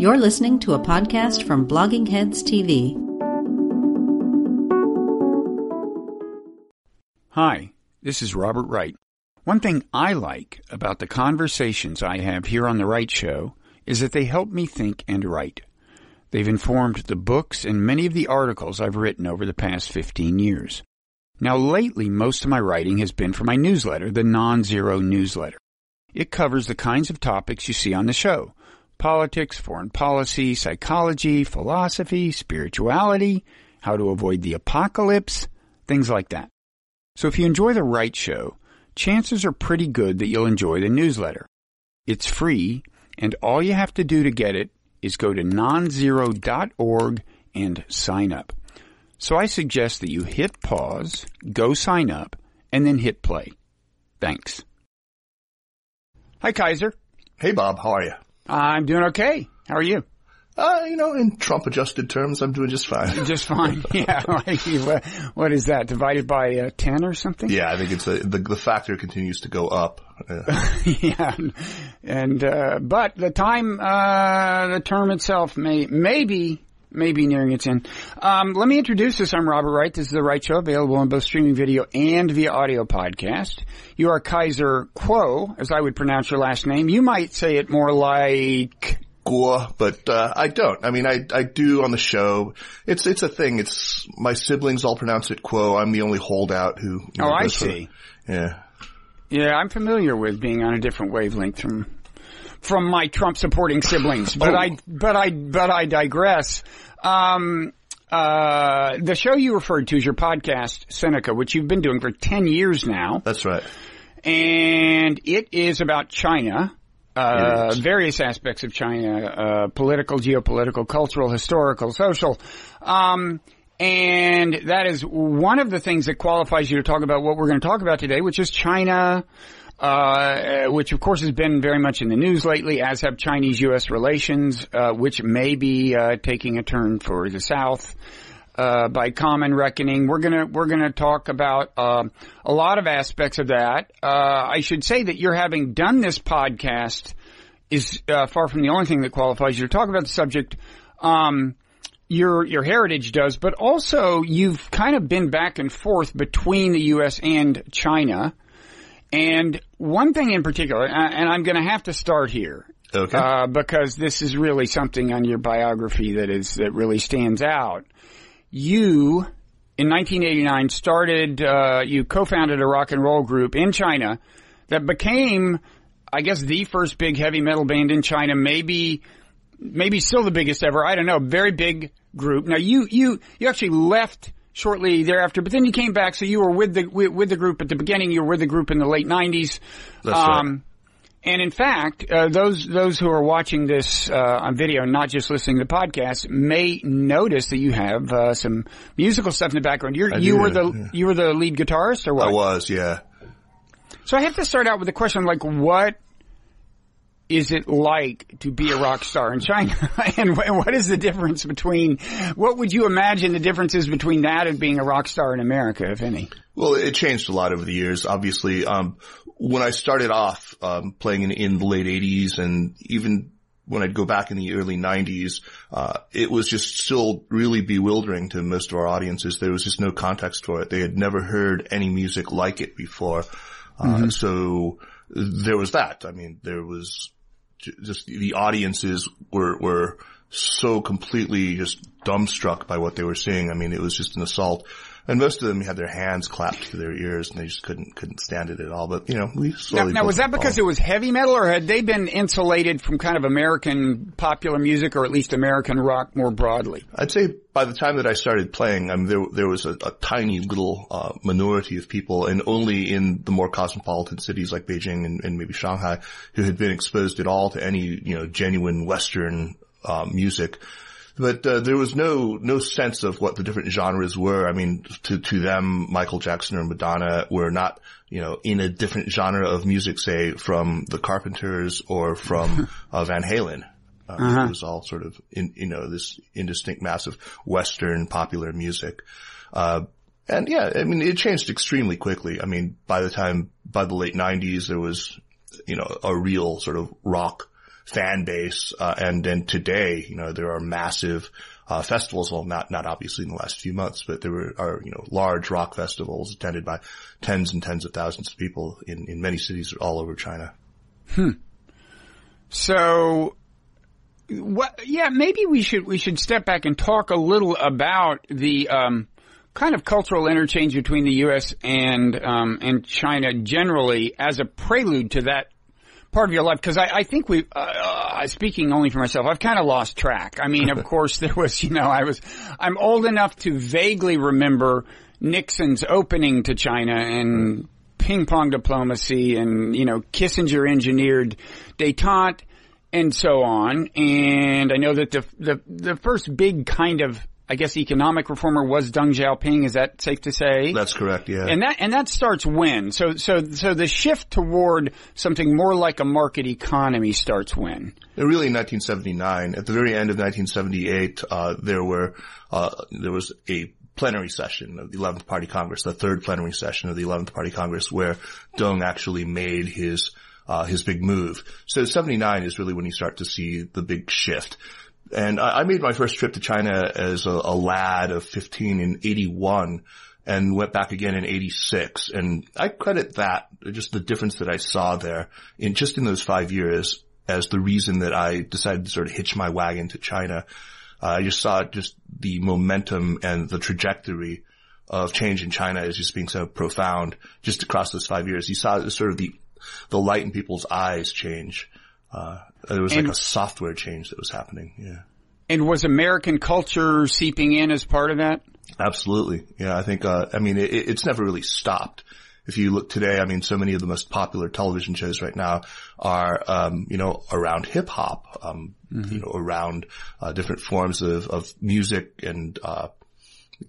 You're listening to a podcast from Blogging Heads TV. Hi, this is Robert Wright. One thing I like about the conversations I have here on The Wright Show is that they help me think and write. They've informed the books and many of the articles I've written over the past 15 years. Now lately, most of my writing has been for my newsletter, the Non-Zero newsletter. It covers the kinds of topics you see on the show. Politics, foreign policy, psychology, philosophy, spirituality, how to avoid the apocalypse, things like that. So if you enjoy the Wright Show, chances are pretty good that you'll enjoy the newsletter. It's free, and all you have to do to get it is go to nonzero.org and sign up. So I suggest that you hit pause, go sign up, and then hit play. Thanks. Hi, Kaiser. Hey, Bob. How are you? I'm doing okay. How are you? Uh, you know, in Trump adjusted terms, I'm doing just fine. Just fine. yeah. What, is that? Divided by uh, 10 or something? Yeah, I think it's a, the, the factor continues to go up. Uh, yeah. And, uh, but the time, uh, the term itself may, maybe, maybe nearing its end. Um, let me introduce this. I'm Robert Wright. This is The Wright Show, available on both streaming video and via audio podcast. You are Kaiser Kuo, as I would pronounce your last name. You might say it more like Gore, but uh, I don't. I mean, I I do on the show. It's it's a thing. It's my siblings all pronounce it Quo. I'm the only holdout who. You Oh, I goes for- see. yeah. Yeah, I'm familiar with being on a different wavelength from from my Trump supporting siblings, but Oh. I but I but I digress. Um, uh, the show you referred to is your podcast, Sinica, which you've been doing for ten years now, That's right. and it is about China. Uh, various aspects of China, uh, political, geopolitical, cultural, historical, social. Um, and that is one of the things that qualifies you to talk about what we're going to talk about today, which is China, uh, which of course has been very much in the news lately, as have Chinese-U.S. relations, uh, which may be, uh, taking a turn for the South. Uh, by common reckoning, we're gonna we're gonna talk about uh, a lot of aspects of that. Uh, I should say that you're having done this podcast is uh, far from the only thing that qualifies you to talk about the subject. Um, your your heritage does, but also you've kind of been back and forth between the U.S. and China. And one thing in particular, and I'm going to have to start here Okay. uh, because this is really something on your biography that is that really stands out. You, in 1989, started. Uh, you co-founded a rock and roll group in China that became, I guess, the first big heavy metal band in China. Maybe, maybe still the biggest ever. I don't know. Very big group. Now you you you actually left shortly thereafter, but then you came back. So you were with the with, with the group at the beginning. You were with the group in the late 90s. That's right. And in fact, uh, those those who are watching this uh, on video, not just listening to the podcast, may notice that you have uh, some musical stuff in the background. You're, I you were the yeah. you were the lead guitarist, or what? I was. Yeah. So I have to start out with the question like, what is it like to be a rock star in China? and, what is the difference between, what would you imagine the differences between that and being a rock star in America, if any? Well, it changed a lot over the years. Obviously, um, when I started off um, playing in, in the late '80s, and even when I'd go back in the early '90s, uh, it was just still really bewildering to most of our audiences. There was just no context for it. They had never heard any music like it before. Uh, so there was that. I mean, there was just the audiences were were so completely just dumbstruck by what they were seeing. I mean, it was just an assault. And most of them had their hands clapped to their ears and they just couldn't, couldn't stand it at all. But, you know, we Now, slowly. now built was that because it was heavy metal or had they been insulated from kind of American popular music or at least American rock more broadly? I'd say by the time that I started playing, I mean, there, there was a, a tiny little, uh, minority of people and only in the more cosmopolitan cities like Beijing and, and maybe Shanghai who had been exposed at all to any, you know, genuine Western, uh, music. But uh, there was no no sense of what the different genres were. I mean, to to them, Michael Jackson or Madonna were not, you know, in a different genre of music, say from the Carpenters or from uh, Van Halen. Uh, It was all sort of, in, you know, this indistinct mass of Western popular music. Uh, and yeah, I mean, it changed extremely quickly. I mean, by the time, by the late nineties, there was, you know, a real sort of rock fan base. Uh, and then today, you know, there are massive, uh, festivals. Well, not, not obviously in the last few months, but there were, are, you know, large rock festivals attended by tens and tens of thousands of people in, in many cities all over China. Hmm. So, what, yeah, maybe we should, we should step back and talk a little about the, um, kind of cultural interchange between the U.S. and, um, and China generally as a prelude to that part of your life? Because I, I, think we, uh, uh, speaking only for myself, I've kind of lost track. I mean, of course, there was, you know, I was, I'm old enough to vaguely remember Nixon's opening to China and ping pong diplomacy and, you know, Kissinger engineered detente and so on. And I know that the, the, the first big kind of I guess economic reformer was Deng Xiaoping. Is that safe to say? That's correct. Yeah. And that and that starts when? So so so the shift toward something more like a market economy starts when? Really, in 1979. At the very end of 1978, uh, there were uh, there was a plenary session of the 11th Party Congress, the third plenary session of the 11th Party Congress, where Deng actually made his uh, his big move. So 79 is really when you start to see the big shift. And I, I made my first trip to China as a, a lad of 15 in 81 and went back again in 86. And I credit that, just the difference that I saw there in just in those five years as the reason that I decided to sort of hitch my wagon to China. Uh, I just saw just the momentum and the trajectory of change in China as just being so profound just across those five years. You saw sort of the, the light in people's eyes change. Uh, it was and, like a software change that was happening. Yeah. And was American culture seeping in as part of that? Absolutely. Yeah. I think, uh, I mean, it, it's never really stopped. If you look today, I mean, so many of the most popular television shows right now are, um, you know, around hip hop, um, mm-hmm. you know, around, uh, different forms of, of music and, uh,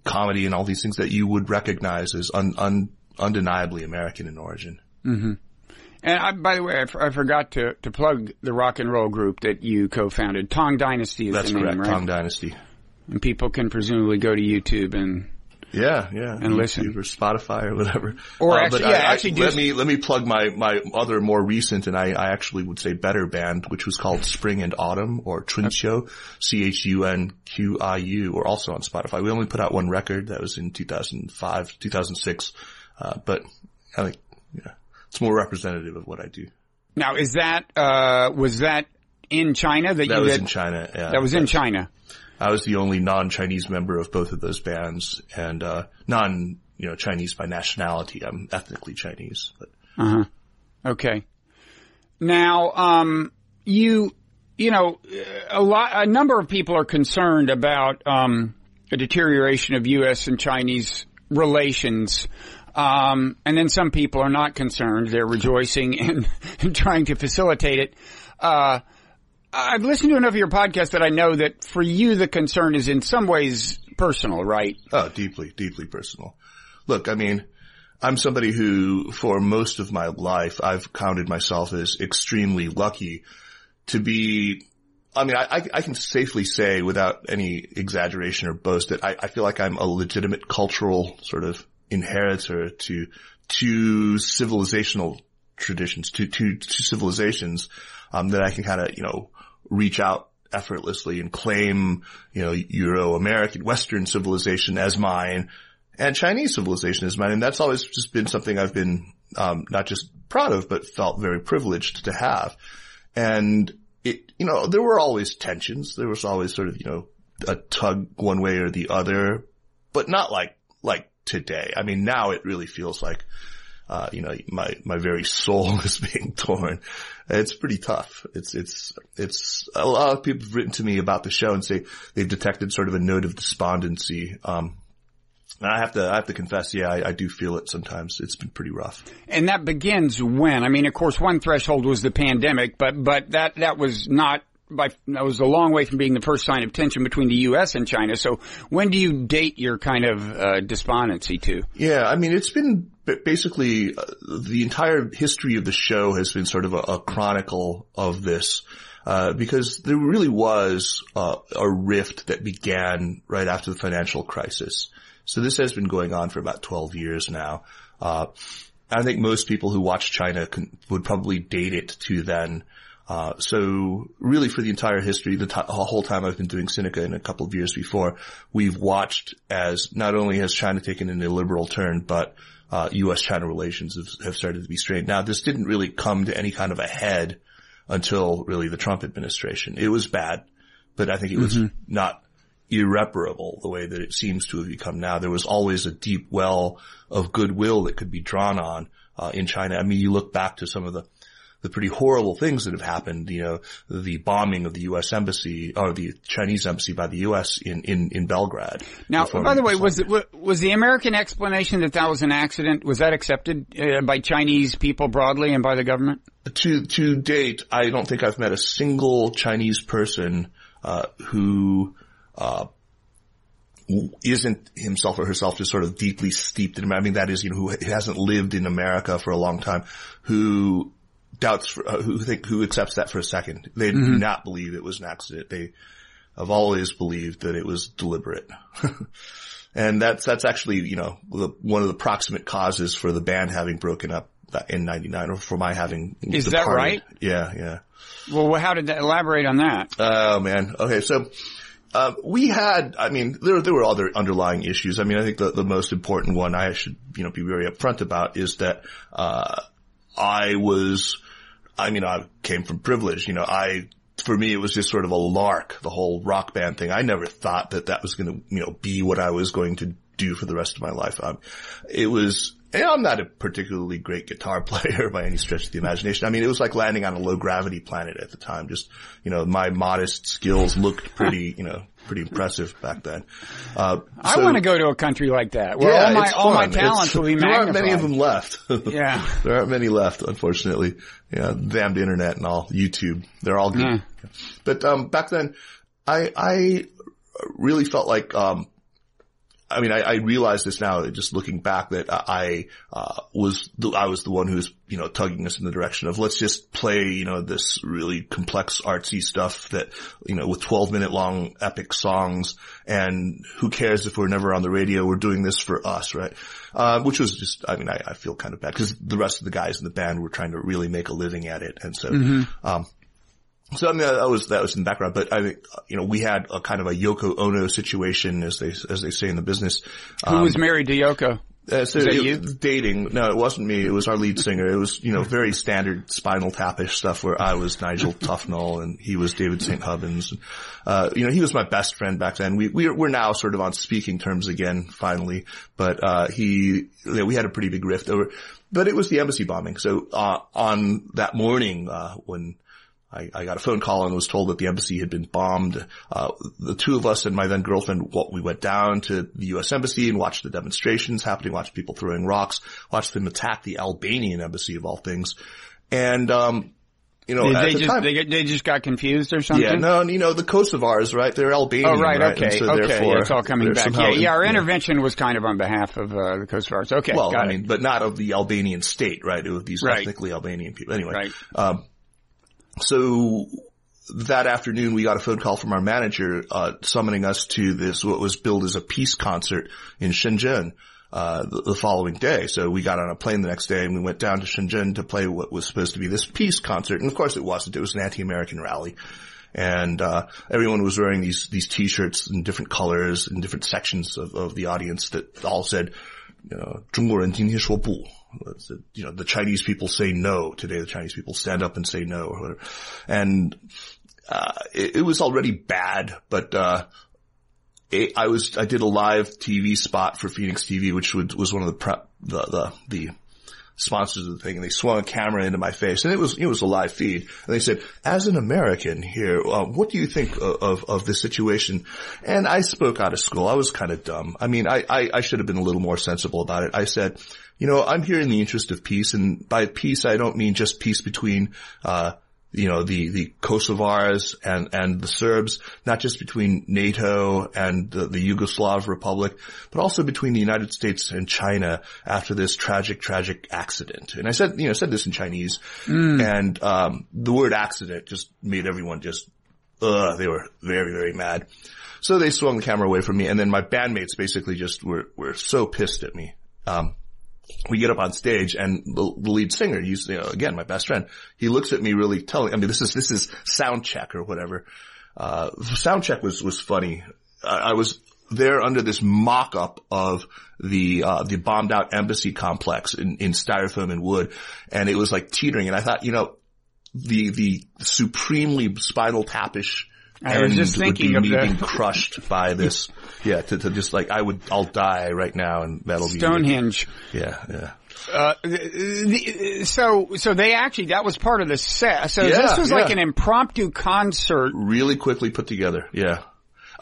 comedy and all these things that you would recognize as un, un, undeniably American in origin. Mm-hmm. And I, by the way, I, f- I forgot to, to plug the rock and roll group that you co-founded. Tang Dynasty is That's the correct, name, right? Tang Dynasty. And people can presumably go to YouTube and yeah, yeah, and YouTube listen or Spotify or whatever. Or uh, actually, yeah, I, actually, let me let me plug my my other more recent and I, I actually would say better band, which was called Spring and Autumn or Chunqiu, C H U N Q I U, or also on Spotify. We only put out one record that was in 2005, 2006, uh, but I think it's more representative of what I do. Now, is that uh, was that in China that, that was had, in China? Yeah, that was in China. I was the only non-Chinese member of both of those bands, and uh, non, you know, Chinese by nationality. I'm ethnically Chinese. But. Uh huh. Okay. Now, um, you, you know, a lot, a number of people are concerned about um, a deterioration of U.S. and Chinese relations um, and then some people are not concerned. They're rejoicing and, trying to facilitate it. Uh, I've listened to enough of your podcast that I know that for you the concern is in some ways personal, right? Oh, deeply, deeply personal. Look, I mean, I'm somebody who, for most of my life, I've counted myself as extremely lucky to be. I mean, I, I can safely say, without any exaggeration or boast, that I, I feel like I'm a legitimate cultural sort of inheritor to to civilizational traditions, to to, to civilizations um, that I can kind of you know reach out effortlessly and claim you know Euro American Western civilization as mine and Chinese civilization as mine, and that's always just been something I've been um, not just proud of, but felt very privileged to have. And it, you know, there were always tensions. There was always sort of, you know, a tug one way or the other, but not like, like today. I mean, now it really feels like, uh, you know, my, my very soul is being torn. It's pretty tough. It's, it's, it's, a lot of people have written to me about the show and say they've detected sort of a note of despondency. Um, and I have to, I have to confess, yeah, I, I, do feel it sometimes. It's been pretty rough. And that begins when? I mean, of course, one threshold was the pandemic, but, but that, that was not by, that was a long way from being the first sign of tension between the U.S. and China. So when do you date your kind of uh, despondency to? Yeah, I mean, it's been basically uh, the entire history of the show has been sort of a, a chronicle of this. Uh, because there really was uh, a rift that began right after the financial crisis. So this has been going on for about 12 years now. Uh, I think most people who watch China can, would probably date it to then. Uh, so really for the entire history, the, t- the whole time I've been doing Sinica and a couple of years before, we've watched as not only has China taken an illiberal turn, but uh, U.S.-China relations have, have, started to be strained. Now, this didn't really come to any kind of a head until really the Trump administration. It was bad, but I think it was mm-hmm. not irreparable the way that it seems to have become now. There was always a deep well of goodwill that could be drawn on uh, in China. I mean, you look back to some of the the pretty horrible things that have happened, you know, the bombing of the U.S. embassy or the Chinese embassy by the U.S. in, in, in Belgrade. Now, by the way, was it, was the American explanation that that was an accident, was that accepted uh, by Chinese people broadly and by the government? To, to date, I don't think I've met a single Chinese person, uh, who, uh, isn't himself or herself just sort of deeply steeped in, I mean, that is, you know, who hasn't lived in America for a long time, who doubts for, uh, who think who accepts that for a second. They mm-hmm. do not believe it was an accident. They have always believed that it was deliberate. and that's that's actually you know the, one of the proximate causes for the band having broken up in '99, or for my having. Is departed. that right? Yeah, yeah. Well, how did that elaborate on that? Oh man. Okay, so. Uh, we had, I mean, there there were other underlying issues. I mean, I think the, the most important one I should, you know, be very upfront about is that, uh, I was I mean, I came from privilege. You know, I, for me, it was just sort of a lark, the whole rock band thing. I never thought that that was going to, you know, be what I was going to do for the rest of my life. Um, it was, and I'm not a particularly great guitar player by any stretch of the imagination. I mean, it was like landing on a low gravity planet at the time. Just, you know, my modest skills looked pretty, you know, pretty impressive back then. Uh, I want to go to a country like that where yeah, all my all my talents it's, will be magnified. There aren't many of them left. yeah, there aren't many left, unfortunately. Yeah, damned internet and all YouTube. They're all good. Yeah. But um, back then, I I really felt like um, I mean, I, I, realize this now, just looking back, that I uh, was the, I was the one who was, you know, tugging us in the direction of let's just play, you know, this really complex artsy stuff that, you know, with 12 minute long epic songs, and who cares if we're never on the radio? We're doing this for us, right? Uh, which was just, I mean, I, I feel kind of bad because the rest of the guys in the band were trying to really make a living at it, and so. Mm-hmm. Um, so I mean, that was that was in the background, but I think you know we had a kind of a Yoko Ono situation, as they as they say in the business. Who um, was married to Yoko? Uh, so it, you? dating. No, it wasn't me. It was our lead singer. It was, you know, very standard spinal tapish stuff where I was Nigel Tufnell and he was David St. Hubbins. Uh, you know, he was my best friend back then. We, we, we're now sort of on speaking terms again, finally, but, uh, he, you know, we had a pretty big rift over, but it was the embassy bombing. So, uh, on that morning, uh, when, I, I, got a phone call and was told that the embassy had been bombed. Uh, the two of us and my then girlfriend, we went down to the U.S. embassy and watched the demonstrations happening, watched people throwing rocks, watched them attack the Albanian embassy of all things. And, um, you know, they, just time, they, they, just got confused or something. Yeah, no, you know the Kosovars, right? They're Albanian. Oh, right, right? okay, so okay. Yeah, it's all coming back. Yeah, yeah. Our intervention was kind of on behalf of uh, the Kosovars. Okay, well, I it. mean, but not of the Albanian state, right? It was these right. ethnically Albanian people. Anyway, right. Um, so that afternoon we got a phone call from our manager, uh, summoning us to this, what was billed as a peace concert in Shenzhen. Uh, the, the, following day. So we got on a plane the next day and we went down to Shenzhen to play what was supposed to be this peace concert. And of course it wasn't. It was an anti-American rally. And, uh, everyone was wearing these, these t-shirts in different colors in different sections of, of the audience that all said, you know, 中国人今天说不 you know, the Chinese people say no. Today the Chinese people stand up and say no or whatever. And, uh, it, it, was already bad, but, uh, it, I was, I did a live TV spot for Phoenix TV, which would, was one of the prep, the, the, the sponsors of the thing and they swung a camera into my face and it was, it was a live feed. And they said, as an American here, uh, what do you think of, of, of, this situation? And I spoke out of school. I was kind of dumb. I mean, I, I, I should have been a little more sensible about it. I said, you know, I'm here in the interest of peace and by peace, I don't mean just peace between, uh, you know, the, the Kosovars and, and the Serbs, not just between NATO and the, the Yugoslav Republic, but also between the United States and China after this tragic, tragic accident. And I said, you know, said this in Chinese mm. and, um, the word accident just made everyone just, uh, they were very, very mad. So they swung the camera away from me and then my bandmates basically just were, were so pissed at me. Um, we get up on stage and the, lead singer, he's, you know, again, my best friend, he looks at me really telling, I mean, this is, this is sound check or whatever. Uh, sound check was, was funny. I, I was there under this mock-up of the, uh, the bombed out embassy complex in, in styrofoam and wood. And it was like teetering. And I thought, you know, the, the supremely spinal tapish I was just thinking of be being crushed by this. Yeah, to, to just like, I would, I'll die right now and that'll be, Stonehenge. yeah, yeah. Uh, the, the, so, so they actually, that was part of the set. So Yeah, this was like an impromptu concert. really quickly put together. Yeah.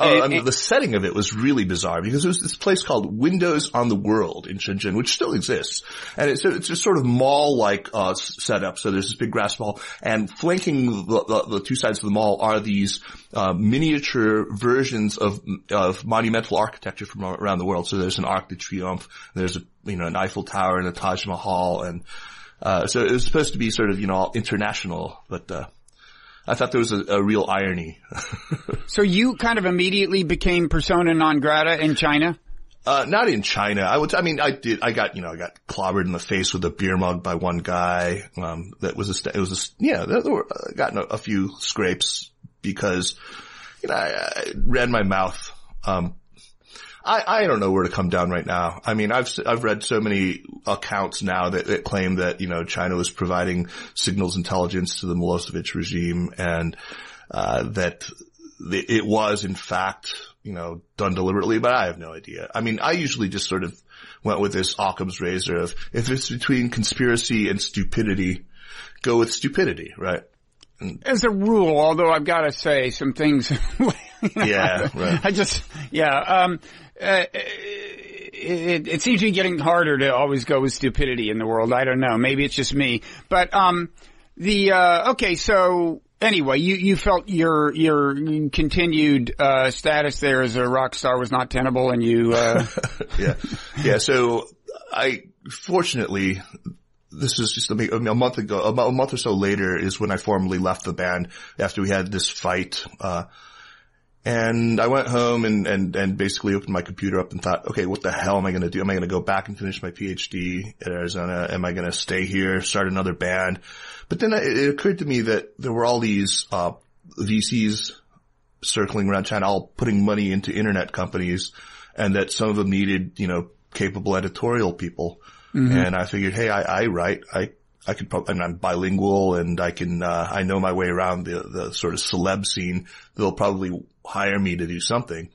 Oh, And- I mean, the setting of it was really bizarre because it was this place called Windows on the World in Shenzhen, which still exists. And it's, it's a sort of mall-like, uh, setup. So there's this big grass mall and flanking the, the, the two sides of the mall are these, uh, miniature versions of, of monumental architecture from around the world. So there's an Arc de Triomphe, there's a, you know, an Eiffel Tower and a Taj Mahal and, uh, so it was supposed to be sort of, you know, all international, but, uh, I thought there was a, a real irony. So you kind of immediately became persona non grata in China? Uh, not in China. I would, I mean, I did, I got, you know, I got clobbered in the face with a beer mug by one guy. Um, that was a, it was a, yeah, there, were, I got a, a few scrapes because, you know, I, I ran my mouth. Um, I, I don't know where to come down right now. I mean, I've, I've read so many accounts now that, that claim that, you know, China was providing signals intelligence to the Milosevic regime and, uh, that th- it was in fact, you know, done deliberately, but I have no idea. I mean, I usually just sort of went with this Occam's razor of if it's between conspiracy and stupidity, go with stupidity, right? As a rule, although I've got to say some things. you know, Yeah, right. I just, yeah, um, uh, it, it seems to be getting harder to always go with stupidity in the world. I don't know. Maybe it's just me. But, um, the, uh, okay, so anyway, you, you felt your, your continued, uh, status there as a rock star was not tenable and you, uh, yeah. Yeah. So I, fortunately, this is just a, a month ago, a month or so later is when I formally left the band after we had this fight. Uh, and I went home and, and, and basically opened my computer up and thought, okay, what the hell am I going to do? Am I going to go back and finish my PhD at Arizona? Am I going to stay here, start another band? But then it, it occurred to me that there were all these, uh, VCs circling around China, all putting money into internet companies and that some of them needed, you know, capable editorial people. And I figured, hey, I, I write, I, I could probably, and I'm bilingual and I can, uh, I know my way around the, the sort of celeb scene. They'll probably hire me to do something.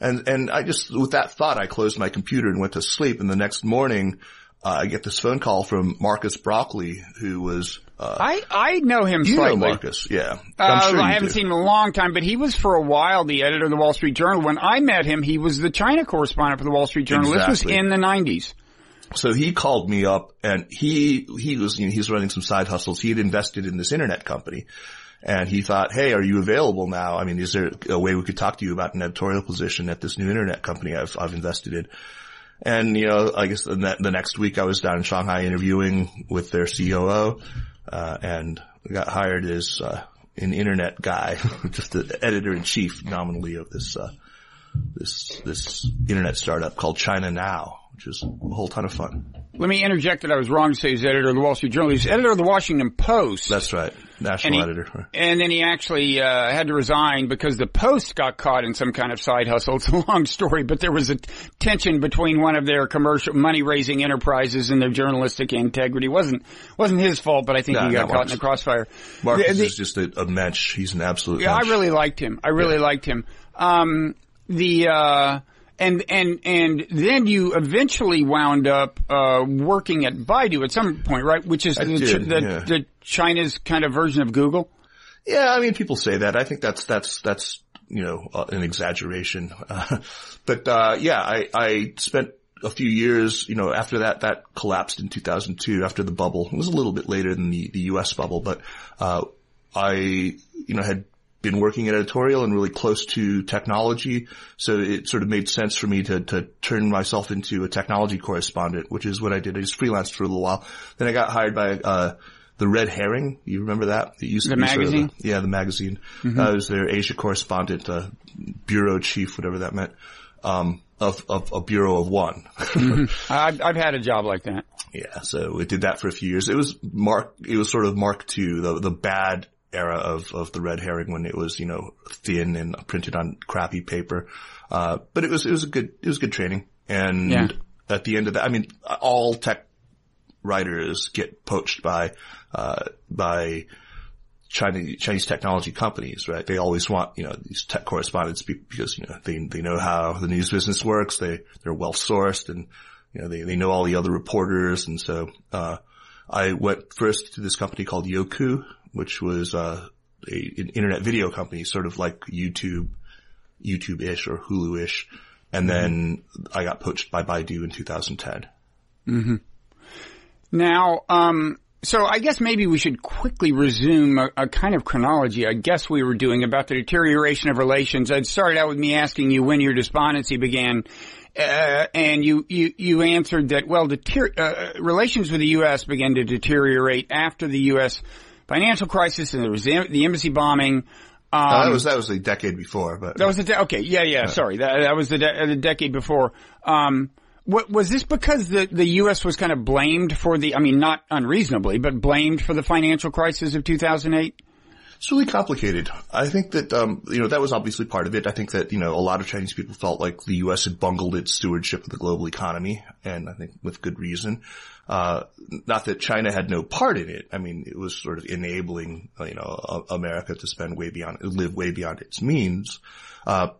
And, and I just, with that thought, I closed my computer and went to sleep. And the next morning, uh, I get this phone call from Marcus Brauchli, who was, uh, I, I know him you slightly. know Marcus, yeah. Uh, sure I haven't do. seen him in a long time, but he was for a while the editor of the Wall Street Journal. When I met him, he was the China correspondent for the Wall Street Journal. This was in the 90s. So he called me up and he, he was, you know, he's running some side hustles. He had invested in this internet company and he thought, Hey, are you available now? I mean, is there a way we could talk to you about an editorial position at this new internet company I've, I've invested in? And, you know, I guess the, the next week I was down in Shanghai interviewing with their COO, uh, and got hired as, uh, an internet guy, just the editor in chief nominally of this, uh, this, this internet startup called China Now, which is a whole ton of fun. Let me interject that I was wrong to say he's editor of the Wall Street Journal. He's editor of the Washington Post. That's right. National he- editor. and then he actually uh, had to resign because the Post got caught in some kind of side hustle. It's a long story, but there was a tension between one of their commercial money-raising enterprises and their journalistic integrity. wasn't wasn't his fault, but I think No, he got caught in the crossfire. Marcus The- the- is just a, a mensch. He's an absolute Yeah, I really liked him. I really Yeah. liked him. Um, the uh, and and and then you eventually wound up uh, working at Baidu at some point, right? Which is the, did, the, yeah. the China's kind of version of Google. Yeah, I mean, people say that. I think that's, that's, that's, you know, uh, an exaggeration. Uh, but, uh, yeah, I, I spent a few years, you know, after that, that collapsed in 2002 after the bubble. It was a little bit later than the, the US bubble, but, uh, I, you know, had been working in editorial and really close to technology. So it sort of made sense for me to, to turn myself into a technology correspondent, which is what I did. I just freelanced for a little while. Then I got hired by, uh, the Red Herring. You remember that? It used to The be sort of magazine? yeah, the magazine. I was their Asia correspondent, uh, bureau chief, whatever that meant, um, of, of a bureau of one. I've, I've had a job like that. Yeah, so it did that for a few years. It was Mark, it was sort of Mark II, the, the bad era of, of the red herring when it was, you know, thin and printed on crappy paper. Uh, but it was, it was a good, it was good training. And Yeah. at the end of that, I mean, all tech writers get poached by, uh, by Chinese, Chinese technology companies, right? They always want, you know, these tech correspondents because, you know, they, they know how the news business works. They, they're well sourced and, you know, they, they know all the other reporters. And so, uh, I went first to this company called Youku, which was, uh, a, an internet video company, sort of like YouTube, YouTube-ish or Hulu-ish. And then I got poached by Baidu in 2010. Now, um, so I guess maybe we should quickly resume a, a kind of chronology I guess we were doing about the deterioration of relations. I'd started out with me asking you when your despondency began, uh, and you, you, you answered that, well, deter- uh, relations with the U.S. began to deteriorate after the U.S. financial crisis and there was the, the embassy bombing. Um, Uh, that was, that was a decade before, but that was the de- okay. Yeah, yeah. Sorry, that, that was the, de- the decade before. Um, what, was this because the the U.S. was kind of blamed for the? I mean, not unreasonably, but blamed for the financial crisis of 2008. It's really complicated. I think that, um, you know, that was obviously part of it. I think that, you know, a lot of Chinese people felt like the U.S. had bungled its stewardship of the global economy, and I think with good reason. Uh, not that China had no part in it. I mean, it was sort of enabling, you know, America to spend way beyond, live way beyond its means. Uh,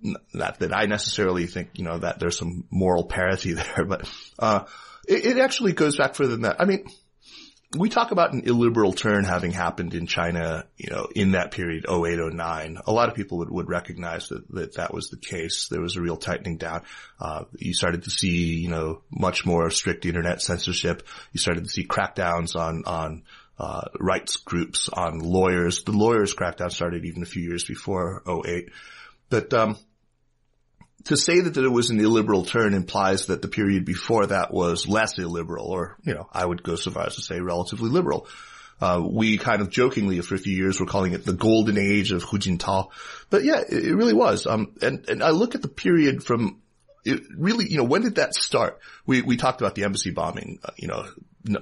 not that I necessarily think, you know, that there's some moral parity there, but, uh, it, it actually goes back further than that. I mean, we talk about an illiberal turn having happened in China, you know, in that period, 08, 09. A lot of people would, would recognize that, that that was the case. There was a real tightening down. Uh, you started to see, you know, much more strict internet censorship. You started to see crackdowns on, on, uh, rights groups, on lawyers. The lawyers crackdown started even a few years before 08. But, um, to say that that it was an illiberal turn implies that the period before that was less illiberal, or, you know, I would go so far as to say relatively liberal. Uh, we kind of jokingly for a few years were calling it the golden age of Hu Jintao. But yeah, it, really was. Um, and, and I look at the period from, it really, you know, when did that start? We, we talked about the embassy bombing, uh, you know,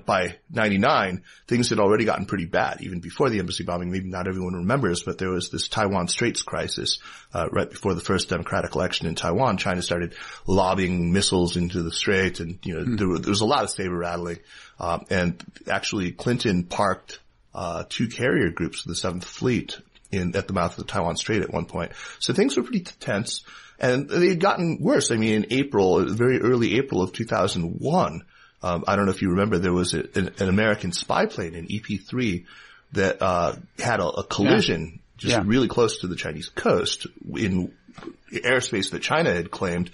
by 99, things had already gotten pretty bad, even before the embassy bombing. Maybe not everyone remembers, but there was this Taiwan Straits crisis, uh, right before the first democratic election in Taiwan. China started lobbing missiles into the strait and, you know, there, were, there was a lot of saber rattling. Um, and actually Clinton parked, uh, two carrier groups of the Seventh Fleet in, at the mouth of the Taiwan Strait at one point. So things were pretty tense. And they had gotten worse. I mean, in April, very early April of 2001, um, I don't know if you remember, there was a, an, an American spy plane, an EP-3, that uh, had a, a collision just Yeah. really close to the Chinese coast in airspace that China had claimed.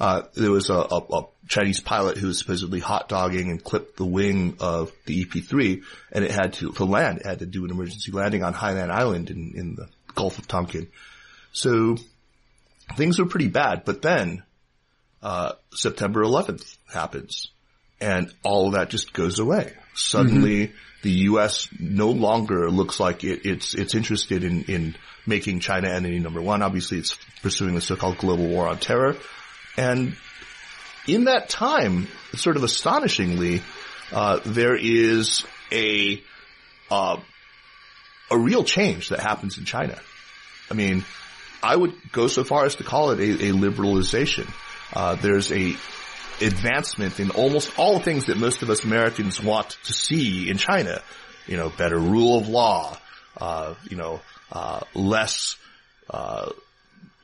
Uh, there was a, a, a Chinese pilot who was supposedly hot dogging and clipped the wing of the EP-3, and it had to, to land, it had to do an emergency landing on Hainan Island in, in the Gulf of Tonkin. So things were pretty bad, but then, uh, September 11th happens and all of that just goes away. Suddenly the U.S. no longer looks like it, it's, it's interested in, in making China enemy number one. Obviously it's pursuing the so-called global war on terror. And in that time, sort of astonishingly, uh, there is a, uh, a real change that happens in China. I mean, I would go so far as to call it a, a liberalization. Uh, there's a advancement in almost all the things that most of us Americans want to see in China. You know, better rule of law, uh, you know, uh, less, uh,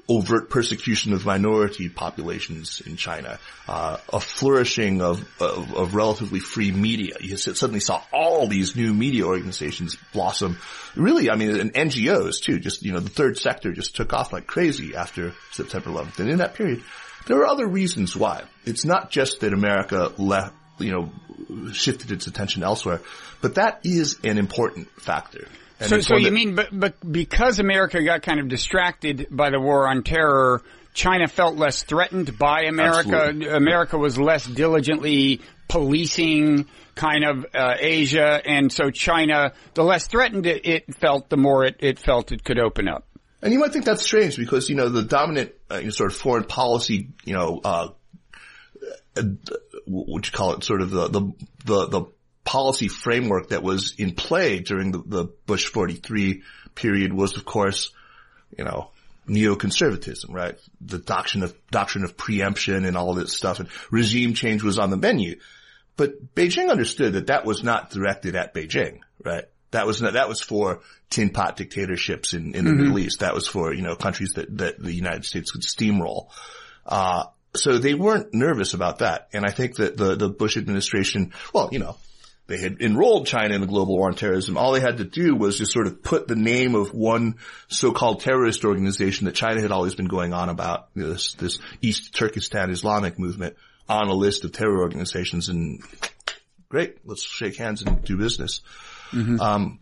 overt persecution of minority populations in China, uh, a flourishing of, of, of relatively free media. You suddenly saw all these new media organizations blossom. Really, I mean, and NGOs too. Just you know, the third sector just took off like crazy after September 11th, and in that period, there are other reasons why. It's not just that America left, you know, shifted its attention elsewhere, but that is an important factor. And So, so you that- mean, but, but because America got kind of distracted by the war on terror, China felt less threatened by America. Absolutely. America was less diligently policing kind of uh, Asia, and so China, the less threatened it, it felt, the more it, it felt it could open up. And you might think that's strange because, you know, the dominant uh, sort of foreign policy, you know, uh, uh, what you call it, sort of the, the, the, the policy framework that was in play during the, the Bush 43 period was of course, you know, neoconservatism, right? The doctrine of, doctrine of preemption and all this stuff and regime change was on the menu. But Beijing understood that that was not directed at Beijing, right? That was not, that was for tin pot dictatorships in, in the mm-hmm. Middle East. That was for, you know, countries that, that the United States could steamroll. Uh, so they weren't nervous about that. And I think that the, the Bush administration, well, you know, they had enrolled China in the global war on terrorism. All they had to do was just sort of put the name of one so-called terrorist organization that China had always been going on about, you know, this, this East Turkestan Islamic movement on a list of terror organizations and great, let's shake hands and do business. Mm-hmm. Um,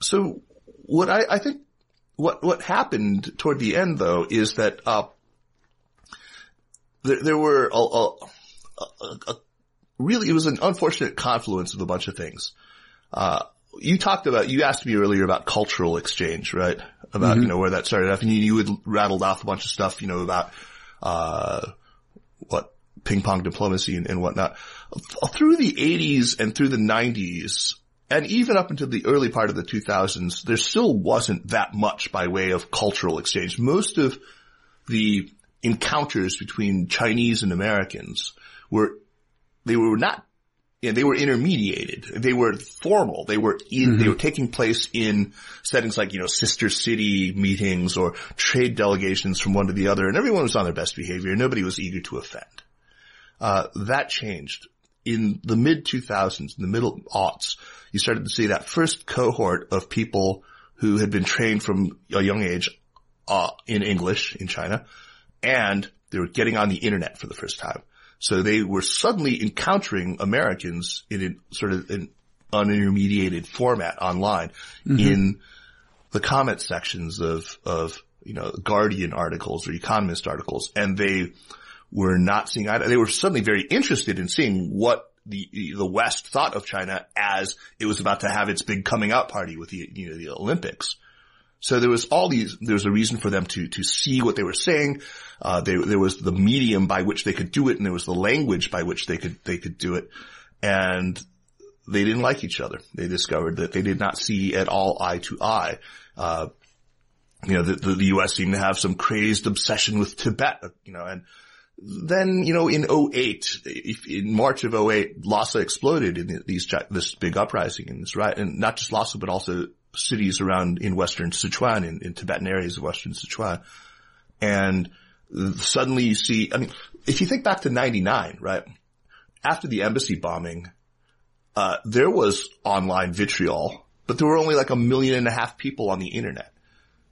so what I, I, think what, what happened toward the end though is that, uh, there, there were a, a, a, really, it was an unfortunate confluence of a bunch of things. Uh, you talked about, you asked me earlier about cultural exchange, right? About, mm-hmm. you know, where that started off and you, you had rattled off a bunch of stuff, you know, about, uh, what ping pong diplomacy and, and whatnot. Through the 80s and through the 90s, and even up into the early part of the 2000s, there still wasn't that much by way of cultural exchange. Most of the encounters between Chinese and Americans were, they were not, they were intermediated. They were formal. They were in, mm-hmm. they were taking place in settings like, you know, sister city meetings or trade delegations from one to the other and everyone was on their best behavior. Nobody was eager to offend. Uh, that changed in the mid 2000s, in the middle aughts. You started to see that first cohort of people who had been trained from a young age uh, in English in China, and they were getting on the internet for the first time. So they were suddenly encountering Americans in a sort of an unintermediated format online mm-hmm. in the comment sections of, of, you know, Guardian articles or Economist articles. And they were not seeing eye They were suddenly very interested in seeing what the the West thought of China as it was about to have its big coming out party with the you know the Olympics. So there was all these. There was a reason for them to to see what they were saying. Uh, they, there was the medium by which they could do it, and there was the language by which they could they could do it. And they didn't like each other. They discovered that they did not see at all eye to eye. Uh, you know, the, the, the, U.S. seemed to have some crazed obsession with Tibet, you know, and then, you know, in 08, in March of 08, Lhasa exploded in these, this big uprising in this right, and not just Lhasa, but also cities around in western Sichuan, in, in Tibetan areas of western Sichuan. And suddenly you see, I mean, if you think back to 99, right? After the embassy bombing, uh, there was online vitriol, but there were only like a million and a half people on the internet.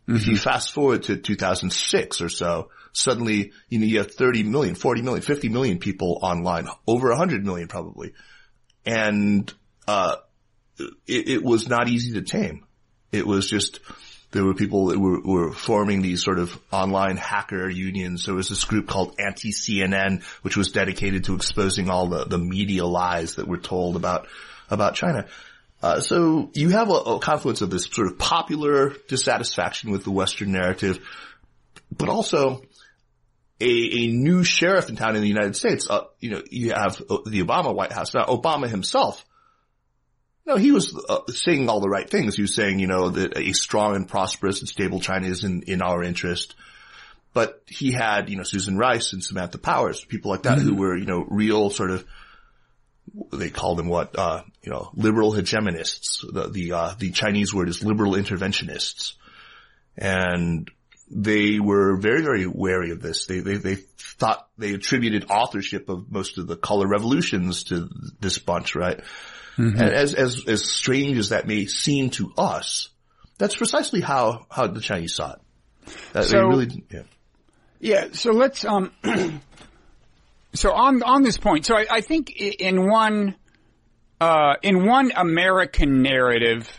Mm-hmm. If you mm-hmm. fast forward to 2006 or so, suddenly, you know, you have 30 million, 40 million, 50 million people online, over 100 million probably. And, uh, it, it, was not easy to tame. It was just, there were people that were, were forming these sort of online hacker unions. There was this group called Anti-CNN, which was dedicated to exposing all the, the media lies that were told about, about China. Uh, so you have a, a confluence of this sort of popular dissatisfaction with the Western narrative, but also a, a new sheriff in town in the United States. Uh, you know, you have uh, the Obama White House. Now, Obama himself, no, he was uh, saying all the right things. He was saying, you know, that a strong and prosperous and stable China is in, in our interest. But he had, you know, Susan Rice and Samantha Powers, people like that mm-hmm. who were, you know, real sort of, they called them what, uh, you know, liberal hegemonists. The, the, uh, the Chinese word is liberal interventionists. And they were very, very wary of this. They, they, they thought they attributed authorship of most of the color revolutions to this bunch, right? Mm-hmm. And as, as, as strange as that may seem to us, that's precisely how, how the Chinese saw it. That so, really, yeah. Yeah. So let's, um, so on, on this point, so I, I think in one, uh, in one American narrative,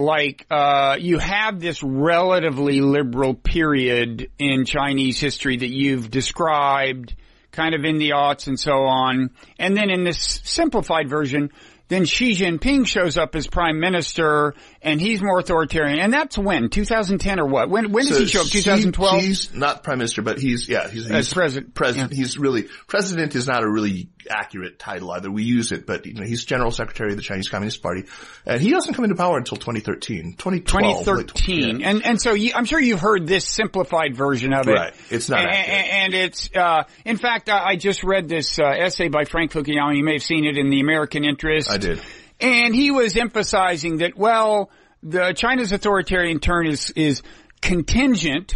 like uh, you have this relatively liberal period in Chinese history that you've described, kind of in the aughts and so on, and then in this simplified version, then Xi Jinping shows up as prime minister and he's more authoritarian. And that's when? 2010 or what? When, when does So he show up? 2012? He's not prime minister, but he's yeah, he's, he's As president, President. He's really president is not a really accurate title either. We use it, but you know, he's general secretary of the Chinese Communist Party, and he doesn't come into power until 2013, 2012, 2013. yeah. And, and so you, I'm sure you've heard this simplified version of it. Right. It's not And, accurate. and it's, uh, in fact, I, I just read this, uh, essay by Frank Fukuyama. You may have seen it in The American Interest. I did. And he was emphasizing that, well, the China's authoritarian turn is, is contingent,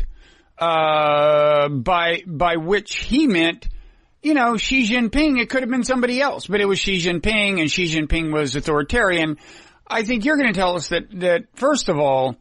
uh, by, by which he meant, you know, Xi Jinping, it could have been somebody else, but it was Xi Jinping and Xi Jinping was authoritarian. I think you're going to tell us that, that first of all,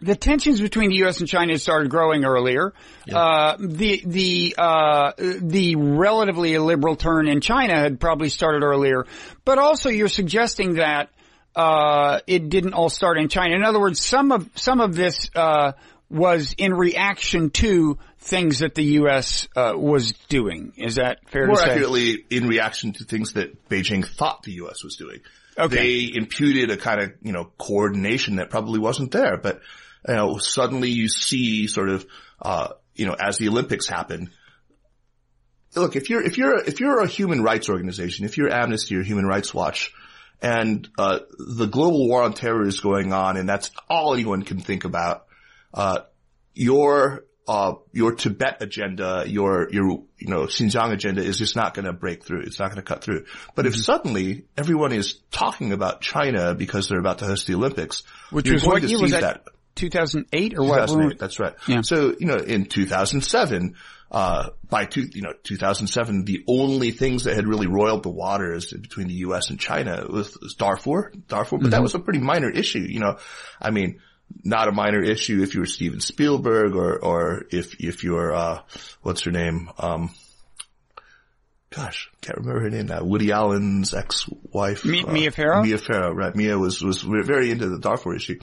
the tensions between the U.S. and China started growing earlier. Uh, the the uh, the relatively illiberal turn in China had probably started earlier, but also you're suggesting that uh, it didn't all start in China. In other words, some of some of this uh, was in reaction to things that the U.S. Uh, was doing. Is that fair More to say? More accurately, in reaction to things that Beijing thought the U.S. was doing. Okay. They imputed a kind of, you know, coordination that probably wasn't there, but, you know, suddenly you see sort of, uh, you know, as the Olympics happen, look, if you're, if you're, if you're a human rights organization, if you're Amnesty or Human Rights Watch, and, uh, the global war on terror is going on and that's all anyone can think about, uh, your, uh, your Tibet agenda, your, your, you know, Xinjiang agenda is just not going to break through. It's not going to cut through. But Mm-hmm. if suddenly everyone is talking about China because they're about to host the Olympics, Which you're was going what to see was that? 2008 or what? 2008, that's right. Yeah. So, you know, in 2007, uh, by two, you know, 2007, the only things that had really roiled the waters between the U.S. and China was, was Darfur, Darfur, but Mm-hmm. that was a pretty minor issue, you know. I mean, not a minor issue if you were Steven Spielberg or, or if, if you're, uh, what's her name? Um, gosh, can't remember her name now. Woody Allen's ex-wife. Mi- uh, Mia Farrow? Mia Farrow, right. Mia was, was very into the Darfur issue.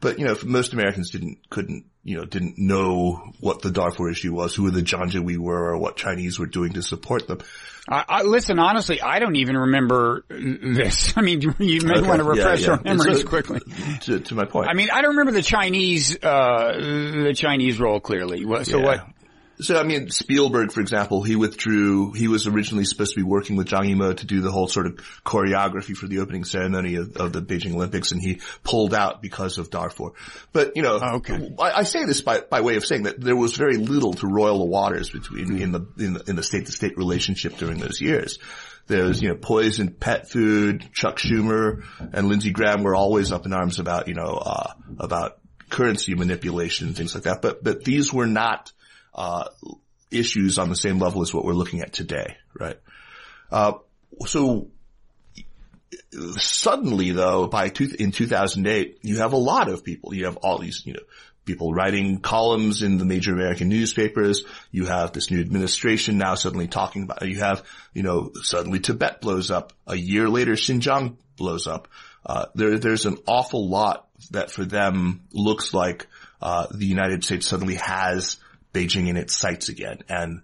But, you know, most Americans didn't, couldn't, you know, didn't know what the Darfur issue was, who the Janjaweed were, or what Chinese were doing to support them. I, I, listen, honestly, I don't even remember this. I mean, you, may Okay, want to refresh yeah. your memories So, quickly. To, to my point. I mean, I don't remember the Chinese, uh, the Chinese role clearly. So Yeah. what? So I mean, Spielberg, for example, he withdrew. He was originally supposed to be working with Zhang Yimou to do the whole sort of choreography for the opening ceremony of, of the Beijing Olympics, and he pulled out because of Darfur. But you know, Oh, okay. I, I say this by, by way of saying that there was very little to roil the waters between in the in the, in the state to state relationship during those years. There was, you know, poisoned pet food. Chuck Schumer and Lindsey Graham were always up in arms about, you know, uh, about currency manipulation and things like that. But, but these were not, uh, issues on the same level as what we're looking at today, right? Uh, so suddenly though, by two, in 2008, you have a lot of people. You have all these, you know, people writing columns in the major American newspapers. You have this new administration now suddenly talking about, you have, you know, suddenly Tibet blows up. A year later, Xinjiang blows up. Uh, there, there's an awful lot that for them looks like, uh, the United States suddenly has Beijing in its sights again. And,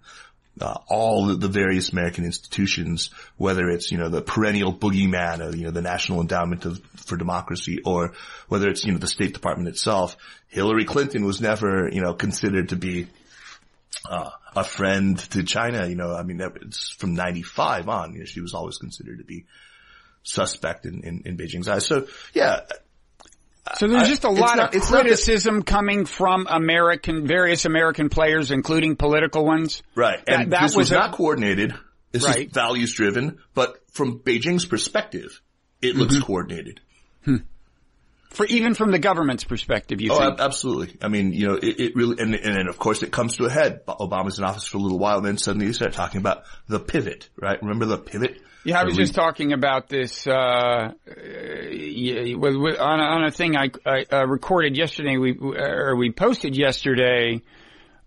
uh, all the, various American institutions, whether it's, you know, the perennial boogeyman of, you know, the National Endowment of, for Democracy or whether it's, you know, the State Department itself, Hillary Clinton was never, you know, considered to be, uh, a friend to China. You know, I mean, it's from 95 on, you know, she was always considered to be suspect in, in, in Beijing's eyes. So yeah, So there's just a lot not- of it's not that- criticism coming from American, various American players, including political ones. Right. That- And that this was, was a- not coordinated. This Right. is values driven, but from Beijing's perspective, it looks Mm-hmm. coordinated. For even from the government's perspective, you Oh, think? ab- absolutely. I mean, you know, it, it really, and, and then of course it comes to a head. Obama's in office for a little while, and then suddenly you start talking about the pivot, right? Remember the pivot? Yeah, I was just talking about this uh, uh, yeah, on, a, on a thing I, I uh, recorded yesterday. We or we posted yesterday.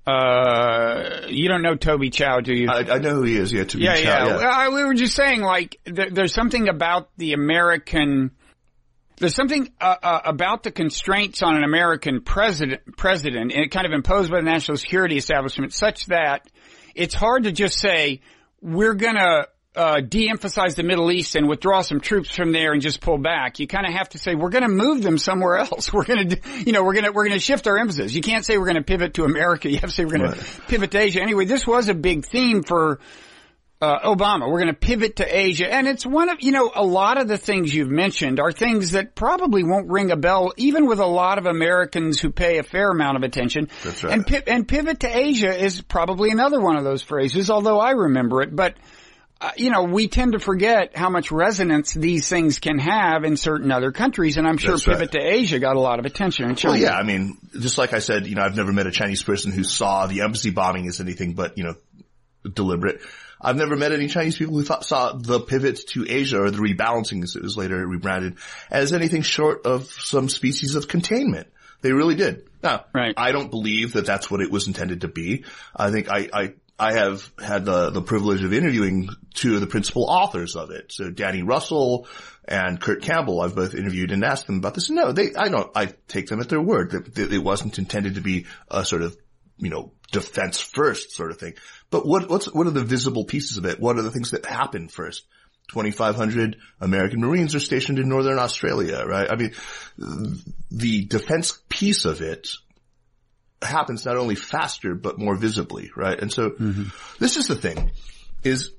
Uh, you don't know Toby Chow, do you? I, I know who he is. Yeah, Toby yeah, Chow, yeah. yeah. Well, I, we were just saying, like, there, there's something about the American. There's something uh, uh, about the constraints on an American president, president, and it kind of imposed by the national security establishment, such that it's hard to just say we're gonna uh, de-emphasize the Middle East and withdraw some troops from there and just pull back. You kind of have to say we're going to move them somewhere else. We're going to, you know, we're going to we're going to shift our emphasis. You can't say we're going to pivot to America. You have to say we're going Right. to pivot to Asia. Anyway, this was a big theme for uh, Obama. We're going to pivot to Asia, and it's one of you know a lot of the things you've mentioned are things that probably won't ring a bell even with a lot of Americans who pay a fair amount of attention. That's right. And pi- and pivot to Asia is probably another one of those phrases, although I remember it, but. Uh, you know, we tend to forget how much resonance these things can have in certain other countries, and I'm sure That's right. pivot to Asia got a lot of attention in China. Well, yeah, I mean, just like I said, you know, I've never met a Chinese person who saw the embassy bombing as anything but, you know, deliberate. I've never met any Chinese people who thought, saw the pivot to Asia or the rebalancing as it was later rebranded as anything short of some species of containment. They really did. Now, Right. I don't believe that that's what it was intended to be. I think I, I, I have had the, the privilege of interviewing two of the principal authors of it. So Danny Russel and Kurt Campbell, I've both interviewed and asked them about this. No, they, I don't, I take them at their word that, it wasn't intended to be a sort of, you know, defense first sort of thing. But what, what's, what are the visible pieces of it? What are the things that happen first? 2,500 American Marines are stationed in Northern Australia, right? I mean, the defense piece of it happens not only faster, but more visibly, right? And so this is the thing is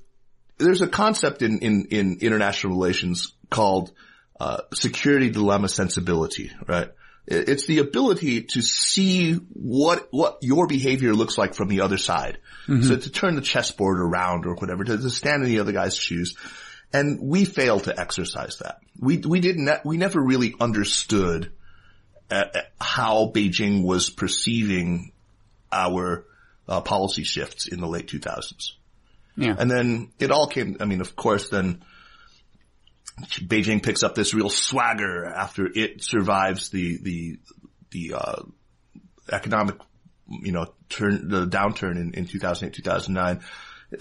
there's a concept in, in, in international relations called, uh, security dilemma sensibility, right? It's the ability to see what, what your behavior looks like from the other side. So to turn the chessboard around or whatever, to, to stand in the other guy's shoes. And we failed to exercise that. We, we didn't, we never really understood how Beijing was perceiving our uh, policy shifts in the late 2000s. yeah. And then it all came, I mean, of course, then Beijing picks up this real swagger after it survives the, the, the, uh, economic, you know, turn, the downturn in, in 2008, 2009.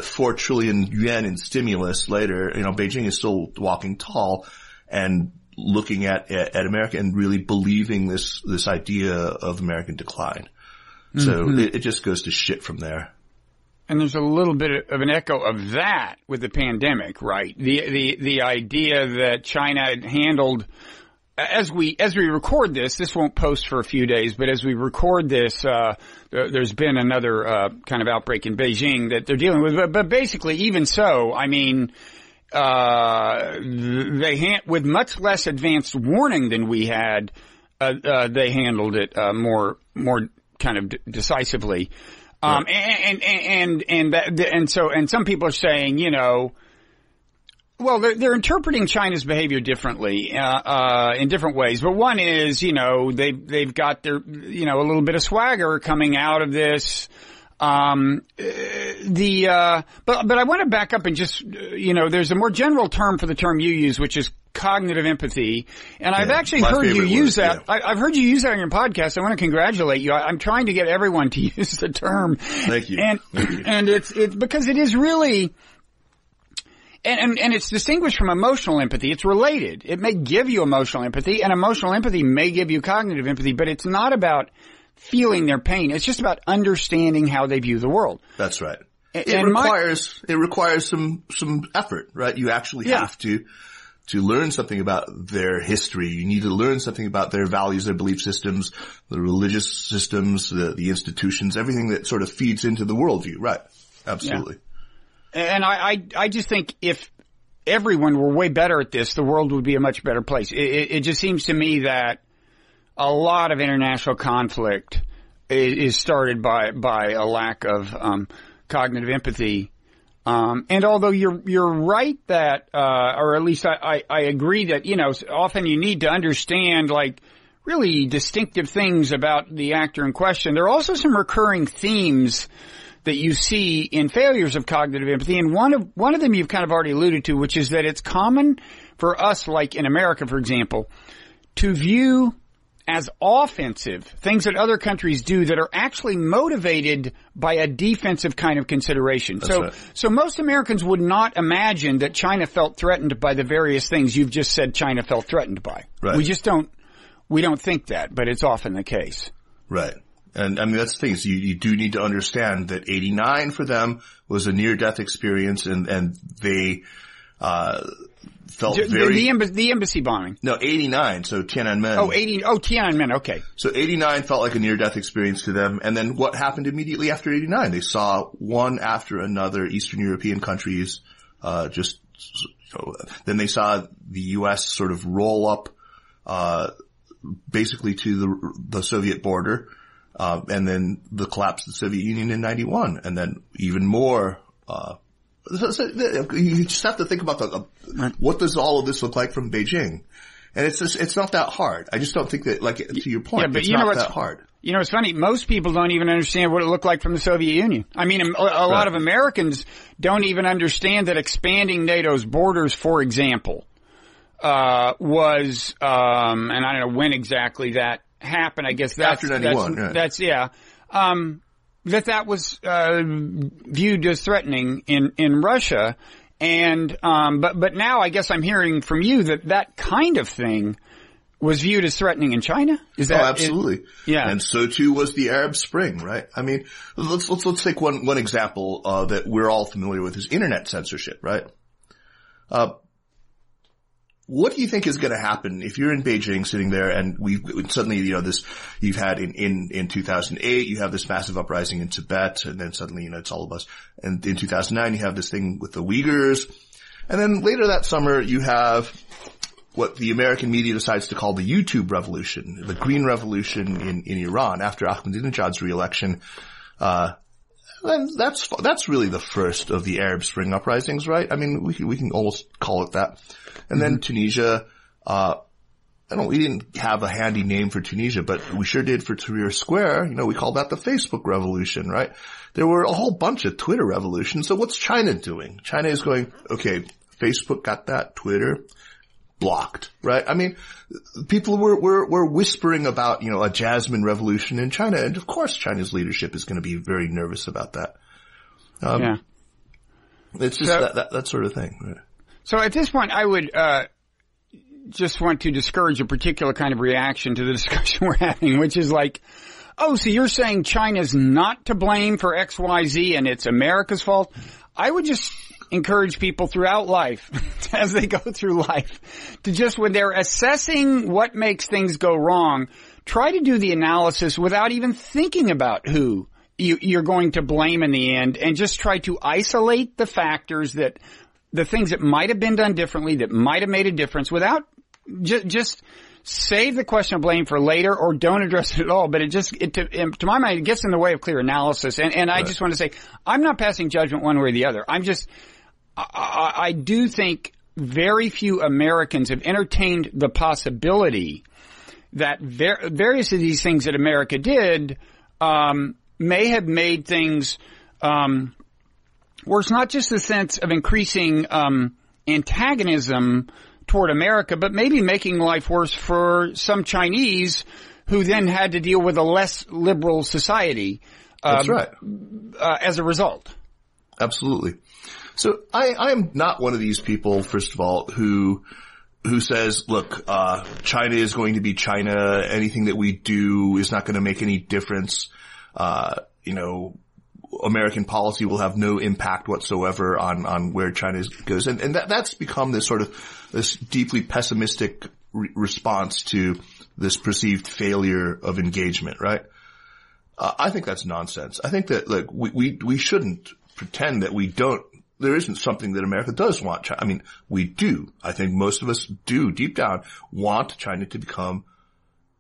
Four trillion yuan in stimulus later, you know, Beijing is still walking tall and looking at, at, America and really believing this, this idea of American decline. So it, it just goes to shit from there. And there's a little bit of an echo of that with the pandemic, right? The the the idea that China had handled as we as we record this, this won't post for a few days, but as we record this, uh, there- there's been another uh, kind of outbreak in Beijing that they're dealing with. But, but basically, even so, I mean, uh, they han- with much less advanced warning than we had, uh, uh, they handled it uh, more more kind of d- decisively. Um, and, and, and, and, that, and so, and some people are saying, you know, well, they're, they're interpreting China's behavior differently, uh, uh, in different ways. But one is, you know, they, they've got their, you know, a little bit of swagger coming out of this. Um, the, uh, but, but I want to back up and just, uh, you know, there's a more general term for the term you use, which is cognitive empathy. And I've actually heard you use word, that. yeah. I, I've heard you use that on your podcast. I want to congratulate you. I, I'm trying to get everyone to use the term. Thank you. And, Thank you. and it's, it's because it is really, and, and, and it's distinguished from emotional empathy. It's related. It may give you emotional empathy and emotional empathy may give you cognitive empathy, but it's not about feeling their pain. It's just about understanding how they view the world. That's right. A- It and my- requires it requires some some effort, right? You actually Yeah. have to to learn something about their history. You need to learn something about their values, their belief systems, the religious systems, the the institutions, everything that sort of feeds into the worldview. Right? Absolutely. And I, I, I just think if everyone were way better at this, the world would be a much better place. It, it, it just seems to me that a lot of international conflict is, started by by a lack of um, cognitive empathy. Um, and although you're you're right that, uh, or at least I, I, I agree that you know often you need to understand like really distinctive things about the actor in question. There are also some recurring themes that you see in failures of cognitive empathy, and one of one of them you've kind of already alluded to, which is that it's common for us, like in America, for example, to view as offensive things that other countries do that are actually motivated by a defensive kind of consideration. so, right. so most Americans would not imagine that China felt threatened by the various things you've just said China felt threatened by. Right. We just don't, we don't think that, but it's often the case. Right. And I mean, that's the thing is you, you do need to understand that 89 for them was a near death experience and, and they, uh, felt The, very, the, embassy, the embassy bombing. no, 89, so Tiananmen. Oh, 80, oh, Tiananmen, okay. So 89 felt like a near death experience to them. And then what happened immediately after 89? They saw one after another Eastern European countries, uh, just, so, then they saw the U.S. sort of roll up, uh, basically to the, the Soviet border. Uh, and then the collapse of the Soviet Union in 91. And then even more, uh, so- so you just have to think about the, uh, what does all of this look like from Beijing? And it's just, it's not that hard. I just don't think that, like, to your point, Yeah, but it's you know not what's that hard. You know, it's funny. Most people don't even understand what it looked like from the Soviet Union. I mean, a, a lot of Americans don't even understand that expanding NATO's borders, for example, uh, was, um, and I don't know when exactly that happened. I guess that's, After 91, that's, right. that's, yeah. Um, that that was, uh, viewed as threatening in, in Russia. And, um, but, but now I guess I'm hearing from you that that kind of thing was viewed as threatening in China. Is that Oh, absolutely. yeah. And so too was the Arab Spring, right? I mean, let's, let's, let's take one, one example, uh, that we're all familiar with is internet censorship, right? Uh, what do you think is going to happen if you're in Beijing sitting there and we suddenly, you know, this, you've had in, in, in 2008, you have this massive uprising in Tibet and then suddenly, you know, it's all of us. And in 2009, you have this thing with the Uyghurs. And then later that summer, you have what the American media decides to call the YouTube revolution, the green revolution in, in Iran after Ahmadinejad's reelection. Uh, and that's, that's really the first of the Arab Spring uprisings, right? I mean, we we can almost call it that. And then Tunisia, uh, I don't, we didn't have a handy name for Tunisia, but we sure did for Tahrir Square. You know, we called that the Facebook revolution, right? There were a whole bunch of Twitter revolutions. So what's China doing? China is going, okay, Facebook got that, Twitter, blocked, right? I mean, people were, were, were whispering about, you know, a Jasmine revolution in China. And of course China's leadership is going to be very nervous about that. Um, yeah. It's just So- that, that, that sort of thing. Right? So at this point, I would uh, just want to discourage a particular kind of reaction to the discussion we're having, which is like, oh, so you're saying China's not to blame for X, Y, Z, and it's America's fault? I would just encourage people throughout life, as they go through life, to just when they're assessing what makes things go wrong, try to do the analysis without even thinking about who you, you're going to blame in the end, and just try to isolate the factors that the things that might have been done differently, that might have made a difference without just, just save the question of blame for later or don't address it at all. But it just, it, to, to my mind, it gets in the way of clear analysis. And, and I just want to say, I'm not passing judgment one way or the other. I'm just, I, I, I do think very few Americans have entertained the possibility that ver- various of these things that America did, um, may have made things, um, where it's not just the sense of increasing um, antagonism toward America, but maybe making life worse for some Chinese who then had to deal with a less liberal society That's um, right. uh, as a result. Absolutely. So I, I am not one of these people, first of all, who, who says, look, uh, China is going to be China. Anything that we do is not going to make any difference. Uh, you know, American policy will have no impact whatsoever on, on where China goes. And, and that, that's become this sort of, this deeply pessimistic re- response to this perceived failure of engagement, right? Uh, I think that's nonsense. I think that like we, we we shouldn't pretend that we don't. There isn't something that America does want. China. I mean, we do. I think most of us do deep down want China to become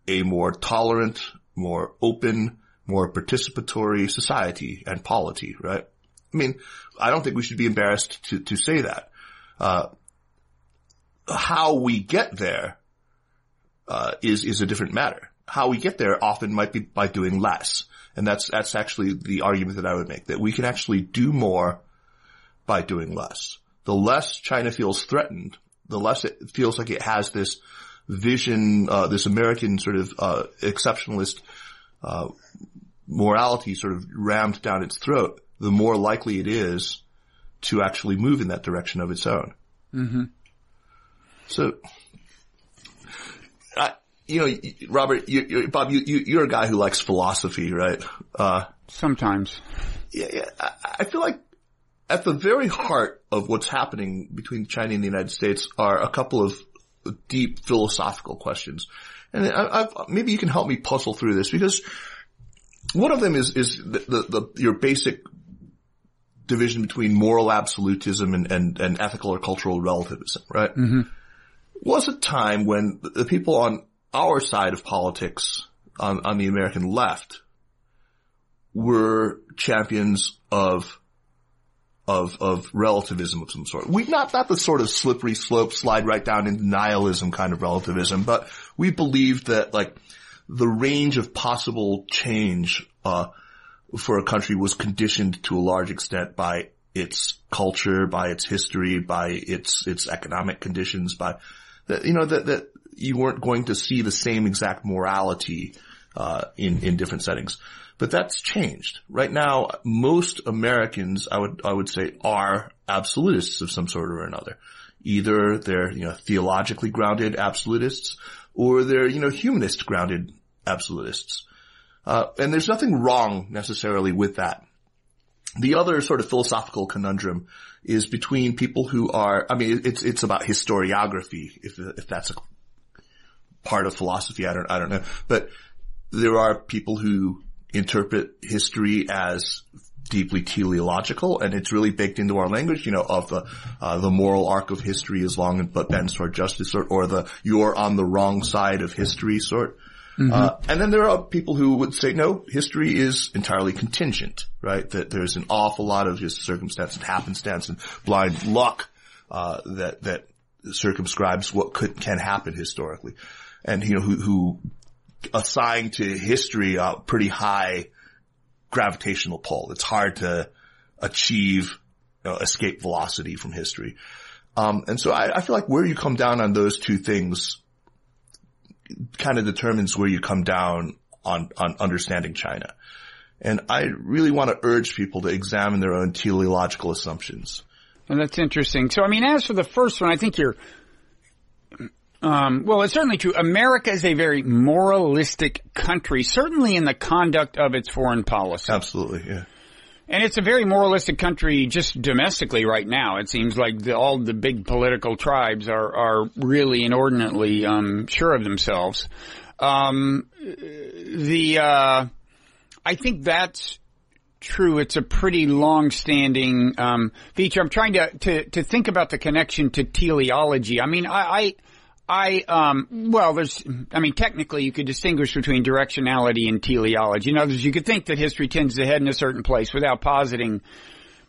a more tolerant, more open, more participatory society and polity. Right? I mean, I don't think we should be embarrassed to to say that. Uh, how we get there uh, is is a different matter. How we get there often might be by doing less, and that's that's actually the argument that I would make that we can actually do more by doing less. The less China feels threatened, the less it feels like it has this vision, uh, this American sort of uh, exceptionalist uh, morality sort of rammed down its throat. The more likely it is to actually move in that direction of its own. So, I, you know, Robert, you, you, Bob, you, you, are a guy who likes philosophy, right? Uh, Sometimes. Yeah, yeah. I, I feel like at the very heart of what's happening between China and the United States are a couple of deep philosophical questions. And I, I've, maybe you can help me puzzle through this because one of them is, is the, the, the your basic division between moral absolutism and, and, and ethical or cultural relativism, right? Mm-hmm. Was a time when the people on our side of politics, on, on the American left, were champions of of of relativism of some sort. We not not the sort of slippery slope slide right down into nihilism kind of relativism, but we believed that like the range of possible change uh, for a country was conditioned to a large extent by its culture, by its history, by its its economic conditions, by that you know that that you weren't going to see the same exact morality uh, in in different settings. But that's changed. Right now, most Americans, I would, I would say, are absolutists of some sort or another. Either they're, you know, theologically grounded absolutists, or they're, you know, humanist grounded absolutists. Uh, and there's nothing wrong necessarily with that. The other sort of philosophical conundrum is between people who are, I mean, it's, it's about historiography, if, if that's a part of philosophy, I don't, I don't know. But there are people who interpret history as deeply teleological and it's really baked into our language, you know, of the, uh, the moral arc of history is long but bends toward justice sort, or the you're on the wrong side of history sort. Mm-hmm. Uh, and then there are people who would say, no, history is entirely contingent, right? That there's an awful lot of just circumstance and happenstance and blind luck, uh, that, that circumscribes what could, can happen historically. And, you know, who, who assign to history a pretty high gravitational pull. It's hard to achieve you know, escape velocity from history. Um, and so I, I, feel like where you come down on those two things kind of determines where you come down on, on understanding China. And I really want to urge people to examine their own teleological assumptions. Well, that's interesting. So, I mean, as for the first one, I think you're um, well, it's certainly true. America is a very moralistic country, certainly in the conduct of its foreign policy. Absolutely, yeah. And it's a very moralistic country just domestically right now. It seems like the, all the big political tribes are, are really inordinately um, sure of themselves. Um, the uh, I think that's true. It's a pretty long-standing um, feature. I'm trying to, to to think about the connection to teleology. I mean, I, I I, um, well, there's, I mean, technically you could distinguish between directionality and teleology. In other words, you could think that history tends to head in a certain place without positing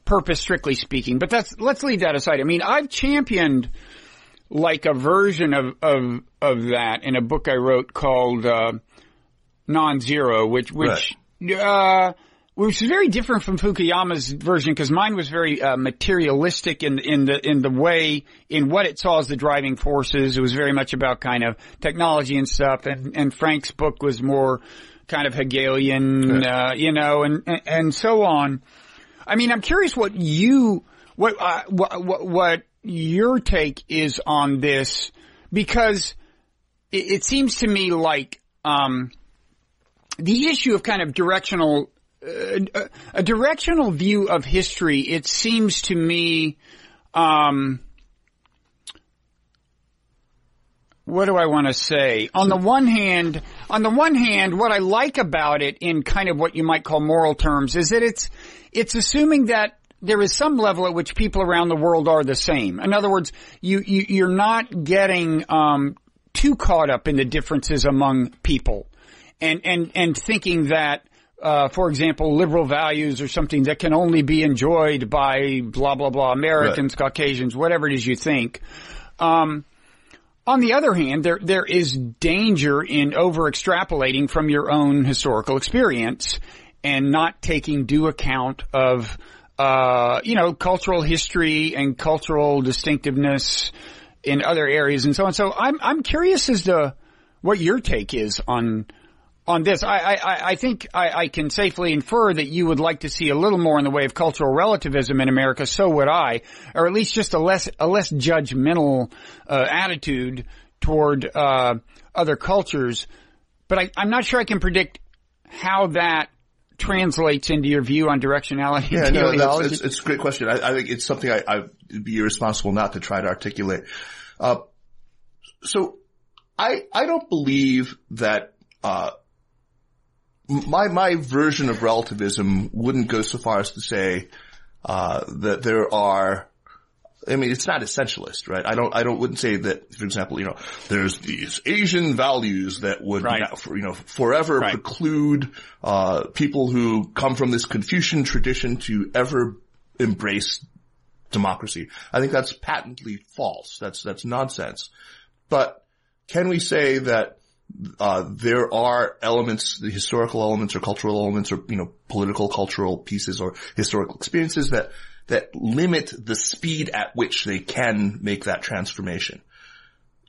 purpose, strictly speaking. But that's, let's leave that aside. I mean, I've championed like a version of, of, of that in a book I wrote called, uh, Non-Zero, which, which, right. uh, which is very different from Fukuyama's version because mine was very uh, materialistic in in the in the way in what it saw as the driving forces. It was very much about kind of technology and stuff, and and Frank's book was more kind of Hegelian, uh, you know, and, and and so on. I mean, I'm curious what you what uh, what what your take is on this because it, it seems to me like um, the issue of kind of directional a, directional view of history, it seems to me, um, what do I want to say? On the one hand, on the one hand, what I like about it in kind of what you might call moral terms is that it's, it's assuming that there is some level at which people around the world are the same. In other words, you, you are not getting um, too caught up in the differences among people, and and and thinking that uh, for example, liberal values or something that can only be enjoyed by blah blah blah Americans, right. Caucasians, whatever it is you think. Um, on the other hand, there there is danger in over extrapolating from your own historical experience and not taking due account of uh, you know cultural history and cultural distinctiveness in other areas and so on. So I'm I'm curious as to what your take is on on this. I, I, I think I, I, can safely infer that you would like to see a little more in the way of cultural relativism in America. So would I, or at least just a less a less judgmental uh, attitude toward uh, other cultures, but I, I'm not sure I can predict how that translates into your view on directionality Yeah, no, that's, it's, it's a great question. I, I think it's something I, I would be irresponsible not to try to articulate. Uh, so I, I don't believe that, uh, my, my version of relativism wouldn't go so far as to say, uh, that there are, I mean, it's not essentialist, right? I don't, I don't, wouldn't say that, for example, you know, there's these Asian values that would, Right. you, know, for, you know, forever Right. preclude, uh, people who come from this Confucian tradition to ever embrace democracy. I think that's patently false. That's, that's nonsense. But can we say that uh, there are elements, the historical elements or cultural elements or, you know, political cultural pieces or historical experiences that, that limit the speed at which they can make that transformation?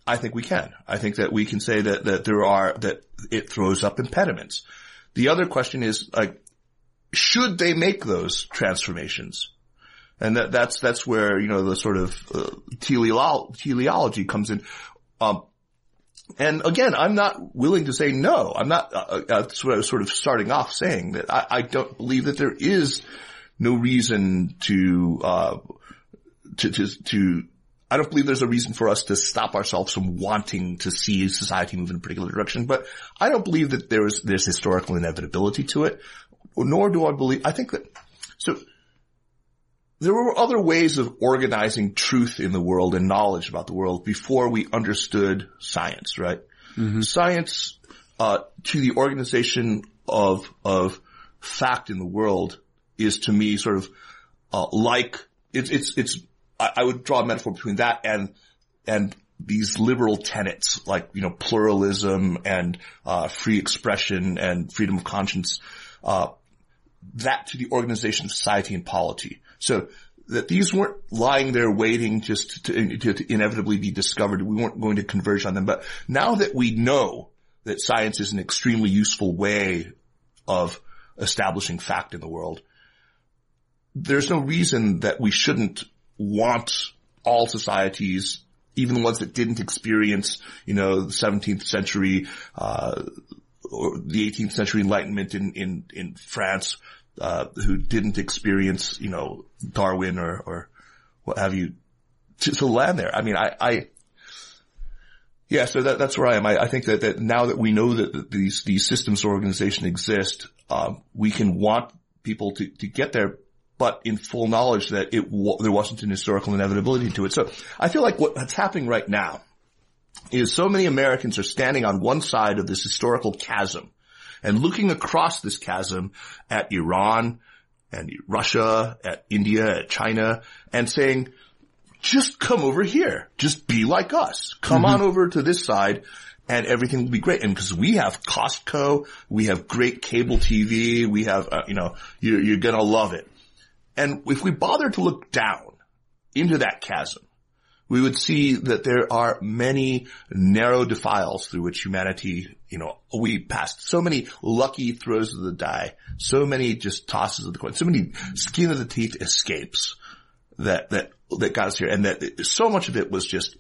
I think we can. I think that we can say that, that there are, that it throws up impediments. The other question is like, should they make those transformations? And that, that's, that's where, you know, the sort of, uh, teleolo- teleology comes in. Um, and again, I'm not willing to say no. I'm not, uh, uh, that's what I was sort of starting off saying that I, I don't believe that there is no reason to, uh, to, to, to, I don't believe there's a reason for us to stop ourselves from wanting to see society move in a particular direction, but I don't believe that there's, there's historical inevitability to it, nor do I believe, I think that, there were other ways of organizing truth in the world and knowledge about the world before we understood science, right? Science, uh, to the organization of, of fact in the world is to me sort of, uh, like, it's, it's, it's, I, I would draw a metaphor between that and, and these liberal tenets like, you know, pluralism and, uh, free expression and freedom of conscience, uh, that to the organization of society and polity. So that these weren't lying there waiting just to, to, to inevitably be discovered. We weren't going to converge on them. But now that we know that science is an extremely useful way of establishing fact in the world, there's no reason that we shouldn't want all societies, even the ones that didn't experience, you know, the 17th century, uh, or the 18th century enlightenment in, in, in France, uh, who didn't experience, you know, Darwin or, or what have you to, to land there. I mean, I, I, yeah, so that, that's where I am. I, I think that, that now that we know that, these, these systems organization exist, um, we can want people to, to get there, but in full knowledge that it, there wasn't an historical inevitability to it. So I feel like what's happening right now is so many Americans are standing on one side of this historical chasm and looking across this chasm at Iran and Russia, at India, at China, and saying, just come over here. Just be like us. Come on over to this side and everything will be great. And because we have Costco, we have great cable TV, we have, uh, you know, you're, you're gonna love it. And if we bother to look down into that chasm, we would see that there are many narrow defiles through which humanity, you know, we passed. So many lucky throws of the die, so many just tosses of the coin, so many skin of the teeth escapes that, that, that got us here. And that so much of it was just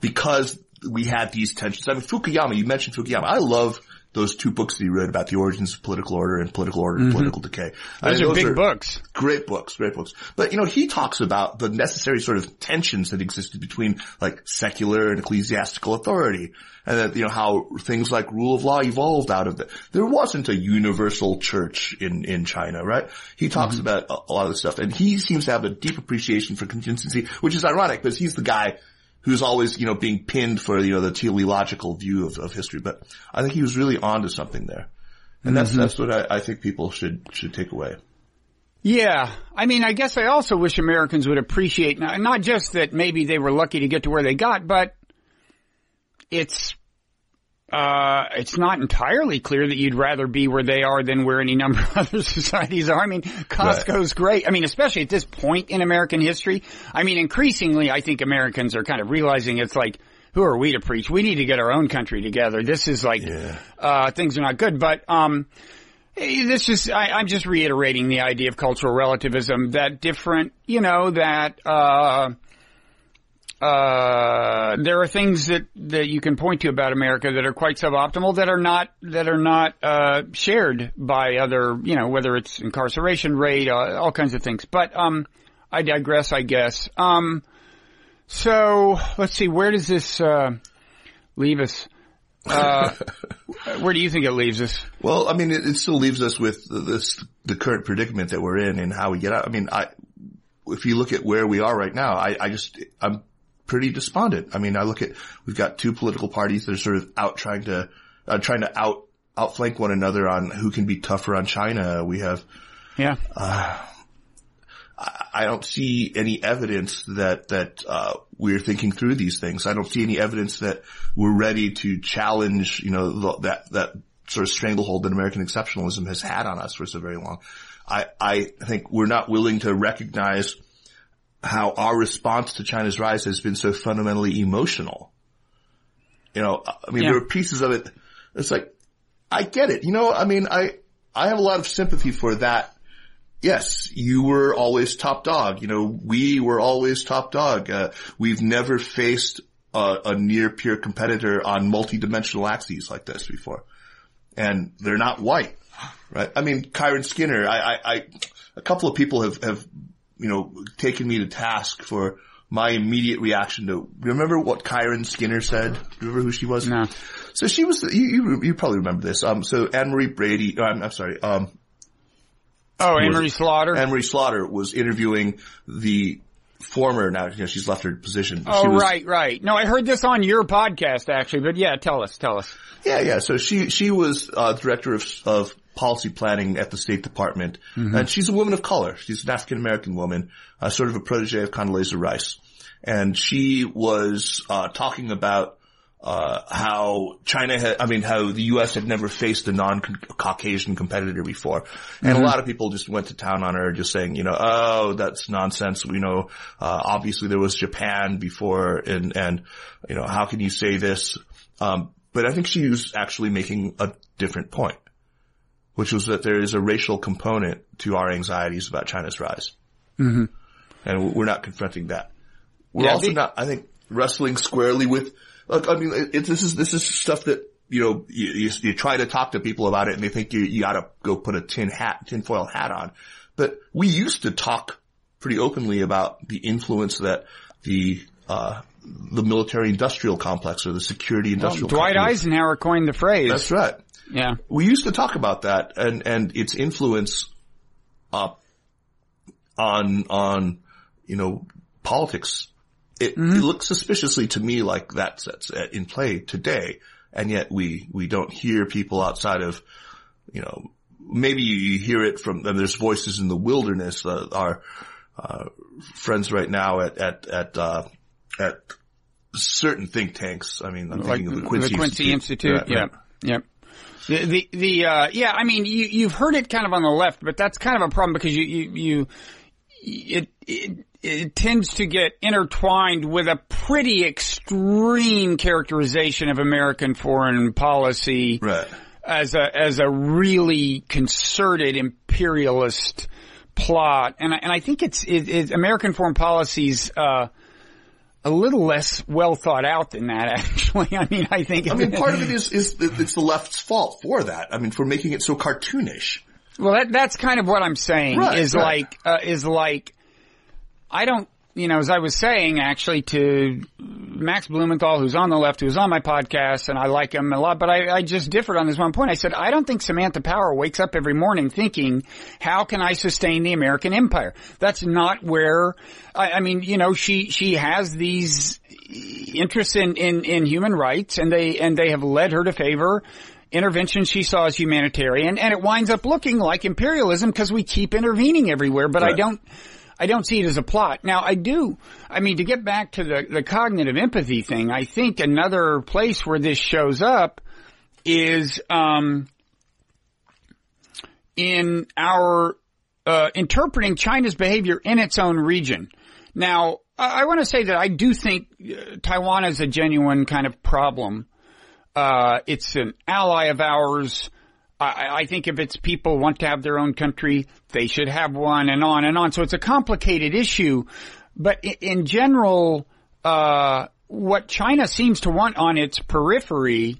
because we had these tensions. I mean, Fukuyama, you mentioned Fukuyama. I love those two books that he wrote about the origins of political order and political order and mm-hmm. political decay. I Those mean, are big books. Great books, great books. But you know, he talks about the necessary sort of tensions that existed between like secular and ecclesiastical authority. And that, you know, how things like rule of law evolved out of that. There wasn't a universal church in, in China, right? He talks mm-hmm. about a, a lot of this stuff and he seems to have a deep appreciation for contingency, which is ironic because he's the guy who's always, you know, being pinned for, you know, the teleological view of, of history. But I think he was really onto something there. And that's, mm-hmm. that's what I, I think people should, should take away. Yeah. I mean, I guess I also wish Americans would appreciate, not not just that maybe they were lucky to get to where they got, but it's, uh, it's not entirely clear that you'd rather be where they are than where any number of other societies are. I mean, Costco's great. I mean, especially at this point in American history. I mean, increasingly, I think Americans are kind of realizing it's like, who are we to preach? We need to get our own country together. This is like, uh, things are not good. But, um, eh, this is, I, I'm just reiterating the idea of cultural relativism that different, you know, that, uh, uh, there are things that, that you can point to about America that are quite suboptimal that are not that are not uh, shared by other you know whether it's incarceration rate uh, all kinds of things. But um, I digress, I guess. Um, so let's see, where does this uh, leave us? Uh, where do you think it leaves us? Well, I mean, it, it still leaves us with this the current predicament that we're in and how we get out. I mean, I if you look at where we are right now, I, I just I'm pretty despondent. I mean, I look at, we've got two political parties that are sort of out trying to, uh, trying to out, outflank one another on who can be tougher on China. We have, yeah, uh, I don't see any evidence that, that, uh, we're thinking through these things. I don't see any evidence that we're ready to challenge, you know, the, that, that sort of stranglehold that American exceptionalism has had on us for so very long. I, I think we're not willing to recognize how our response to China's rise has been so fundamentally emotional. You know, I mean, yeah. there are pieces of it. It's like, I get it. You know, I mean, I, I have a lot of sympathy for that. Yes, you were always top dog. You know, we were always top dog. Uh, we've never faced a, a near peer competitor on multi-dimensional axes like this before. And they're not white, right? I mean, Kiron Skinner, I, I, I a couple of people have, have you know, taken me to task for my immediate reaction to, remember what Kiron Skinner said? Remember who she was? No. So she was, you, you, you probably remember this. Um, so Anne Marie Brady, uh, I'm, I'm sorry, um, Oh, Anne Marie Slaughter? Anne Marie Slaughter was interviewing the former, now, you know, she's left her position. Oh, was, right, right. No, I heard this on your podcast actually, but yeah, tell us, tell us. Yeah, yeah. So she, she was, uh, director of, of policy planning at the State Department. Mm-hmm. And she's a woman of color. She's an African American woman, uh, sort of a protege of Condoleezza Rice. And she was uh, talking about uh, how China had, I mean, how the U.S. had never faced a non-Caucasian competitor before. And mm-hmm. a lot of people just went to town on her just saying, you know, oh, that's nonsense. You know, uh, obviously there was Japan before and, and, you know, how can you say this? Um, but I think she was actually making a different point which was that there is a racial component to our anxieties about China's rise. Mm-hmm. And we're not confronting that. We're yeah, also the- not, I think, wrestling squarely with, look, I mean, it, this is, this is stuff that, you know, you, you, you, try to talk to people about it and they think you, you gotta go put a tin hat, tinfoil hat on. But we used to talk pretty openly about the influence that the, uh, the military industrial complex or the security industrial well, Dwight complex. Eisenhower coined the phrase. That's right. Yeah. We used to talk about that and, and its influence, uh, on, on, you know, politics. It, mm-hmm. it looks suspiciously to me like that's, that's in play today. And yet we, we don't hear people outside of, you know, maybe you hear it from, and there's voices in the wilderness, uh, our, uh, friends right now at, at, at, uh, at certain think tanks. I mean, I'm like thinking of the Quincy, the Quincy Institute. Institute. Yeah. Yeah. The, the, the uh, yeah, I mean, you, you've heard it kind of on the left, but that's kind of a problem because you, you, you it, it, it tends to get intertwined with a pretty extreme characterization of American foreign policy. Right. As a, as a really concerted imperialist plot. And I, and I think it's, it, it American foreign policies, uh, a little less well thought out than that, actually. I mean, I think. I mean, part of it is is it's the left's fault for that. I mean, for making it so cartoonish. Well, that that's kind of what I'm saying. Right, is right. like uh, is like I don't you know, as I was saying actually to Max Blumenthal, who's on the left, who's on my podcast, and I like him a lot, but I, I just differed on this one point. I said, I don't think Samantha Power wakes up every morning thinking, how can I sustain the American empire? That's not where, I, I mean, you know, she, she has these interests in, in, in human rights and they, and they have led her to favor intervention she saw as humanitarian and it winds up looking like imperialism because we keep intervening everywhere, but right. I don't, I don't see it as a plot. Now I do. I mean, to get back to the, the cognitive empathy thing, I think another place where this shows up is, um, in our, uh, interpreting China's behavior in its own region. Now, I, I want to say that I do think uh, Taiwan is a genuine kind of problem. Uh, it's an ally of ours. I, I think if its people want to have their own country, they should have one and on and on. So it's a complicated issue, but in, in general, uh, what China seems to want on its periphery,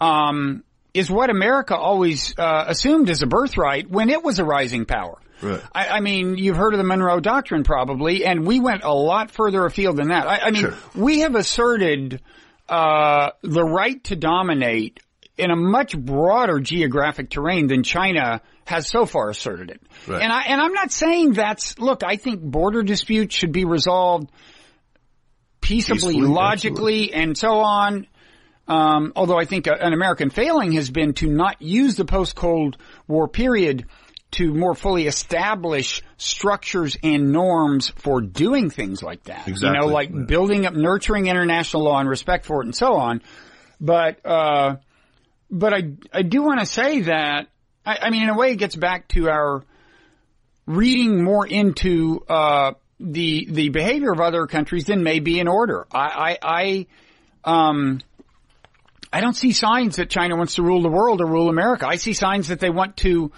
um, is what America always uh, assumed as a birthright when it was a rising power. Right. I, I mean, you've heard of the Monroe Doctrine probably, and we went a lot further afield than that. I, I mean, Sure. we have asserted uh, the right to dominate in a much broader geographic terrain than China has so far asserted it. Right. And I and I'm not saying that's look. I think border disputes should be resolved peaceably, Peacefully, logically, and so on. Um, although I think a, an American failing has been to not use the post-Cold War period to more fully establish structures and norms for doing things like that. Exactly. You know, like Yeah. building up, nurturing international law and respect for it and so on. But, uh, but I, I do want to say that, I, I mean, in a way it gets back to our reading more into, uh, the, the behavior of other countries than may be in order. I, I, I, um, I don't see signs that China wants to rule the world or rule America. I see signs that they want to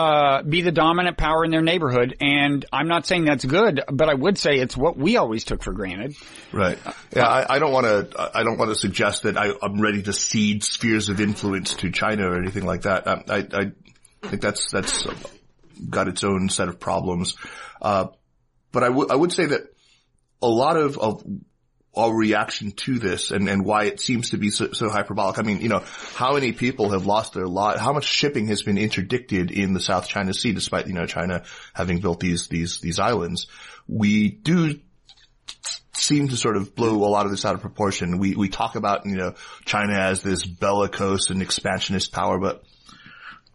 uh, be the dominant power in their neighborhood, and I'm not saying that's good, but I would say it's what we always took for granted. Right. Yeah, I, I don't want to. I don't want to suggest that I, I'm ready to cede spheres of influence to China or anything like that. I, I, I think that's that's got its own set of problems. Uh, but I would I would say that a lot of of our reaction to this and, and why it seems to be so, so hyperbolic. I mean, you know, how many people have lost their lot? How much shipping has been interdicted in the South China Sea, despite you know China having built these these these islands? We do seem to sort of blow a lot of this out of proportion. We we talk about you know China as this bellicose and expansionist power, but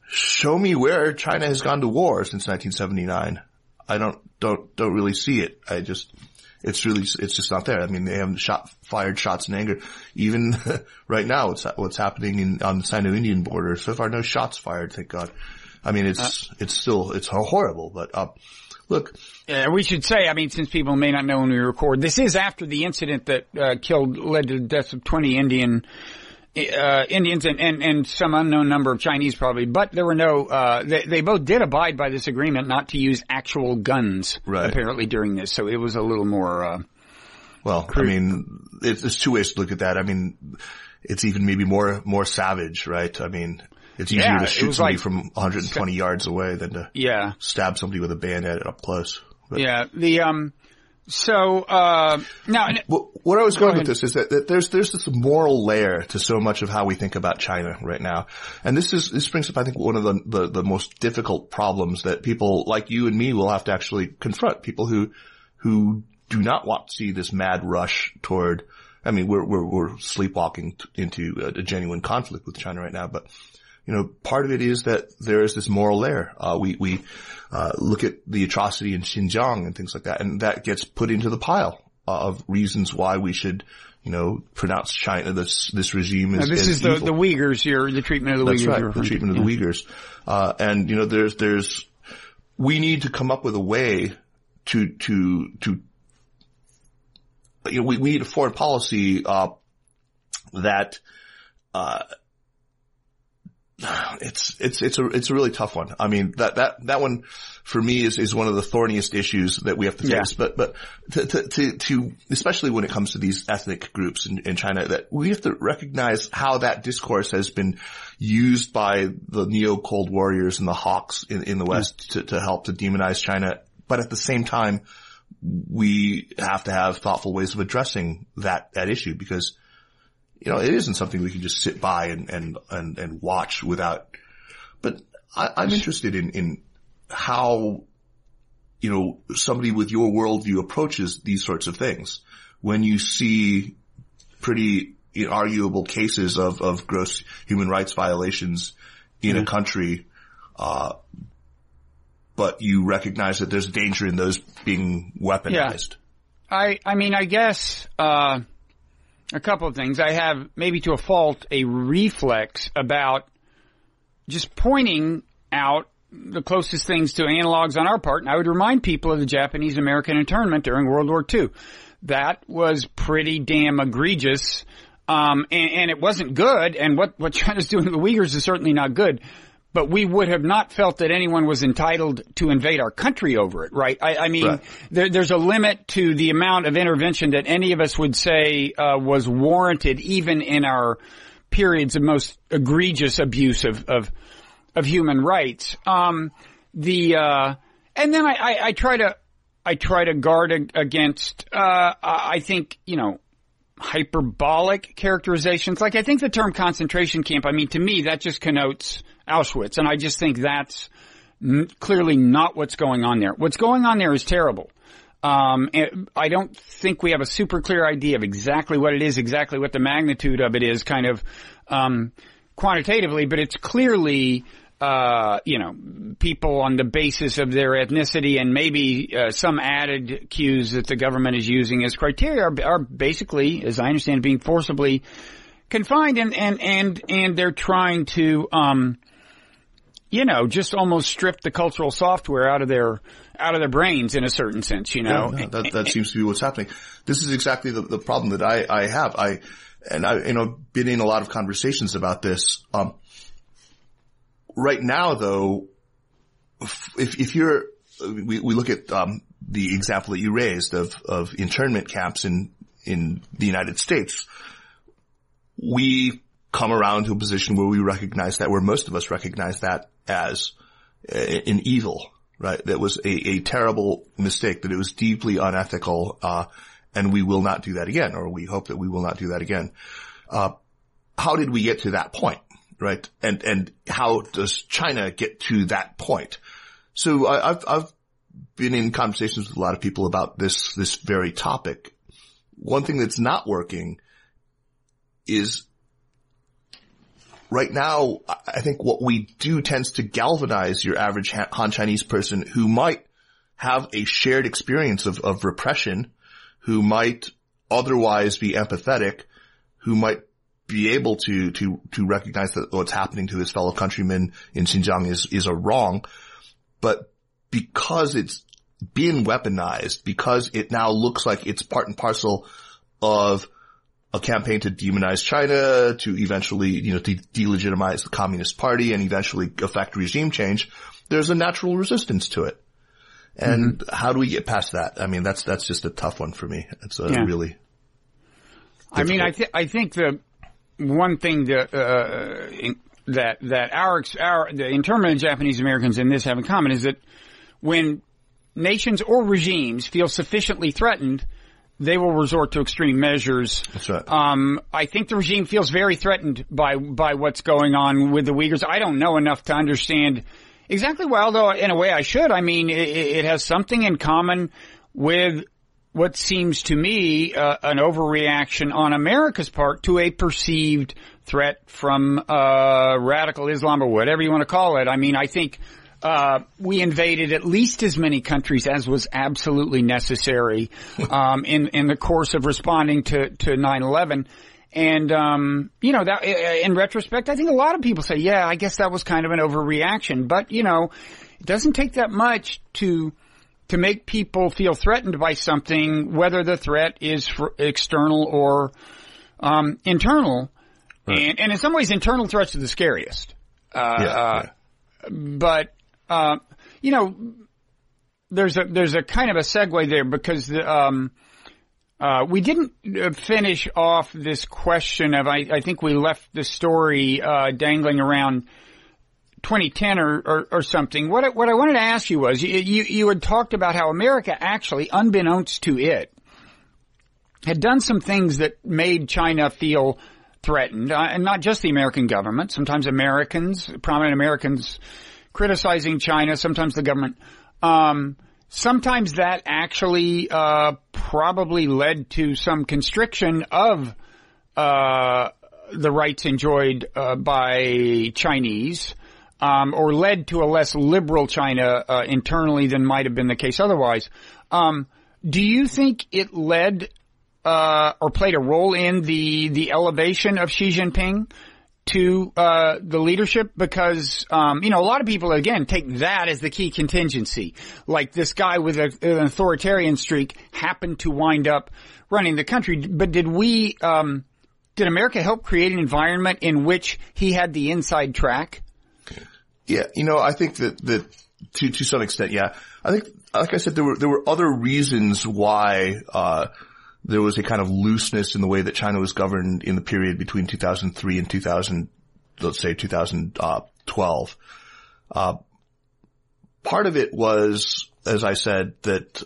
show me where China has gone to war since 1979. I don't don't don't really see it. I just it's really it's just not there. I mean, they haven't shot fired shots in anger. Even right now, it's what's happening in on the Sino-Indian border? So far, no shots fired. Thank God. I mean, it's it's still it's horrible. But uh, look, Uh, we should say, I mean, since people may not know when we record, this is after the incident that uh, killed, led to the deaths of 20 Indian uh, Indians and, and, and some unknown number of Chinese probably, but there were no, uh, they, they both did abide by this agreement not to use actual guns, Right. apparently during this, so it was a little more, uh, Well, I mean, it's, there's two ways to look at that. I mean, it's even maybe more, more savage, right? I mean, it's easier Yeah, to shoot somebody like- from 120 yards away than to yeah. stab somebody with a bayonet up close. But Yeah, the, um, so, uh, now, Well, what I was going ahead. with this is that, that there's there's this moral layer to so much of how we think about China right now, and this is this brings up I think one of the, the the most difficult problems that people like you and me will have to actually confront. People who who do not want to see this mad rush toward. I mean, we're we're, we're sleepwalking t- into a, a genuine conflict with China right now, but you know, part of it is that there is this moral layer. Uh, we, we, uh, look at the atrocity in Xinjiang and things like that, and that gets put into the pile of reasons why we should, you know, pronounce China, this, this regime now is, this as is the, evil. the Uyghurs here, the treatment of the That's Uyghurs. right, the to. treatment of the Uyghurs. Uh, and you know, there's, there's, we need to come up with a way to, to, to, you know, we, we need a foreign policy, uh, that, uh, it's, it's, it's a, it's a really tough one. I mean, that, that, that one for me is, is one of the thorniest issues that we have to Yeah. face. But, but to, to, to, to, especially when it comes to these ethnic groups in, in China, that we have to recognize how that discourse has been used by the neo-Cold Warriors and the Hawks in, in the West to, to help to demonize China. But at the same time, we have to have thoughtful ways of addressing that, that issue because, you know, it isn't something we can just sit by and, and, and, and watch without, but I, I'm interested in, in how, you know, somebody with your worldview approaches these sorts of things. When you see pretty arguable cases of, of gross human rights violations in a country, uh, but you recognize that there's danger in those being weaponized. Yeah. I, I mean, I guess, uh, a couple of things. I have maybe to a fault a reflex about just pointing out the closest things to analogs on our part, and I would remind people of the Japanese American internment during World War II. That was pretty damn egregious, um, and, and it wasn't good. And what what China's doing to the Uyghurs is certainly not good. But we would have not felt that anyone was entitled to invade our country over it, right? I, I mean, Right. there, there's a limit to the amount of intervention that any of us would say uh, was warranted, even in our periods of most egregious abuse of of, of human rights. Um, the uh, and then I, I, I try to I try to guard against. Uh, I think you know hyperbolic characterizations. Like I think the term concentration camp. I mean, to me, that just connotes Auschwitz, and I just think that's n- clearly not what's going on there. What's going on there is terrible. Um, I don't think we have a super clear idea of exactly what it is, exactly what the magnitude of it is, kind of um, quantitatively, but it's clearly. Uh, you know, people on the basis of their ethnicity and maybe uh, some added cues that the government is using as criteria are, are basically, as I understand, being forcibly confined, and and and and they're trying to, um, you know, just almost strip the cultural software out of their out of their brains in a certain sense. You know, Yeah, that, that seems to be what's happening. This is exactly the, the problem that I, I have. I, and I, you know, been in a lot of conversations about this. Um, right now though, if, if you're, we, we look at, um, the example that you raised of, of internment camps in, in the United States, we come around to a position where we recognize that, where most of us recognize that as an evil, right? That was a, a terrible mistake, that it was deeply unethical, uh, and we will not do that again, or we hope that we will not do that again. Uh, how did we get to that point, right? And, and how does China get to that point? So I, I've, I've been in conversations with a lot of people about this, this very topic. One thing that's not working is right now, I- think what we do tends to galvanize your average Han Chinese person who might have a shared experience of, of repression, who might otherwise be empathetic, who might be able to, to, to recognize that what's happening to his fellow countrymen in Xinjiang is, is a wrong. But because it's been weaponized, because it now looks like it's part and parcel of a campaign to demonize China, to eventually, you know, to delegitimize the Communist Party and eventually affect regime change, there's a natural resistance to it. And how do we get past that? I mean, that's, that's just a tough one for me. It's a Yeah. really, I mean, I th- I think the one thing that uh, in- that that our our the internment Japanese Americans in this have in common is that when nations or regimes feel sufficiently threatened, they will resort to extreme measures. That's right. Um, I think the regime feels very threatened by by what's going on with the Uyghurs. I don't know enough to understand exactly why, although in a way I should. I mean, it, it has something in common with what seems to me uh, an overreaction on America's part to a perceived threat from uh, radical Islam or whatever you want to call it. I mean, I think uh, we invaded at least as many countries as was absolutely necessary um, in in the course of responding to to 9/11. And um, you know that in retrospect, I think a lot of people say, "Yeah, I guess that was kind of an overreaction." But you know, it doesn't take that much to to make people feel threatened by something, whether the threat is external or um, internal. And, and in some ways, internal threats are the scariest. Uh, yeah, uh, yeah. but uh, you know, there's a there's a kind of a segue there because the, um, uh, we didn't uh, finish off this question of I, I think we left the story uh, dangling around 2010 or, or, or something. What I, what I wanted to ask you was you, you you had talked about how America actually, unbeknownst to it, had done some things that made China feel threatened, uh, and not just the American government. Sometimes Americans, prominent Americans, criticizing China. Sometimes the government. Um, sometimes that actually uh, probably led to some constriction of uh, the rights enjoyed uh, by Chinese. Um, or led to a less liberal China uh, internally than might have been the case otherwise. Um, do you think it led uh, or played a role in the the elevation of Xi Jinping to uh, the leadership? Because um, you know a lot of people again take that as the key contingency. Like this guy with a, an authoritarian streak happened to wind up running the country, but did we? Um, did America help create an environment in which he had the inside track? Yeah, you know, I think that, that to, to some extent, yeah. I think, like I said, there were, there were other reasons why, uh, there was a kind of looseness in the way that China was governed in the period between 2003 and 2000, let's say 2012. Uh, part of it was, as I said, that,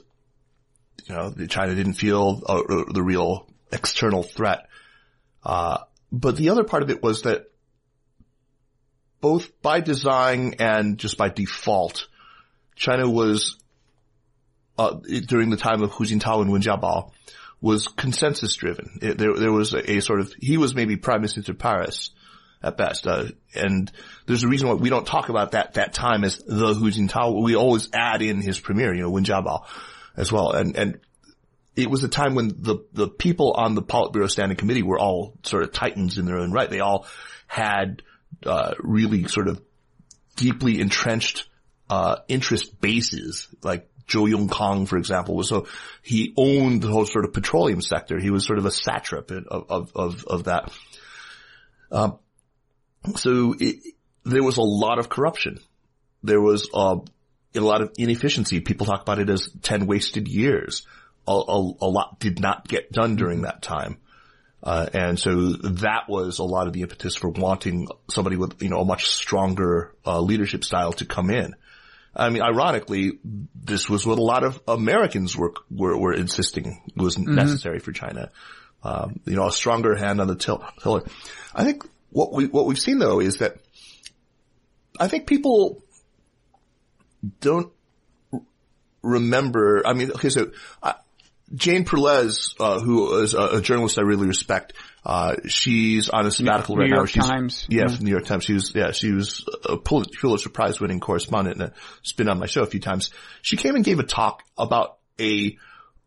you know, China didn't feel uh, the real external threat. Uh, but the other part of it was that both by design and just by default, China was, uh, during the time of Hu Jintao and Wen Jiabao, was consensus driven. There, there was a, a, sort of, he was maybe primus inter pares at best. Uh, and there's a reason why we don't talk about that, that time as the Hu Jintao. We always add in his premier, you know, Wen Jiabao as well. And, and it was a time when the, the people on the Politburo Standing Committee were all sort of titans in their own right. They all had, uh, really sort of deeply entrenched, uh, interest bases, like Zhou Yongkang, for example, was so he owned the whole sort of petroleum sector. He was sort of a satrap of of of, of that. Um, so it, there was a lot of corruption. There was uh, a lot of inefficiency. People talk about it as ten wasted years. A, a, a lot did not get done during that time. Uh, and so that was a lot of the impetus for wanting somebody with, you know, a much stronger, uh, leadership style to come in. I mean, ironically, this was what a lot of Americans were were, were insisting was mm-hmm. necessary for China. Um, you know, a stronger hand on the tiller. I think what we what we've seen though is that I think people don't remember. I mean, okay, so uh, Jane Perlez, uh, who is a, a, journalist I really respect, uh, she's on a sabbatical New right York now. She's, Times. Yeah, from New York Times. She was, yeah, she was a Pulitzer Prize winning correspondent and has been on my show a few times. She came and gave a talk about a,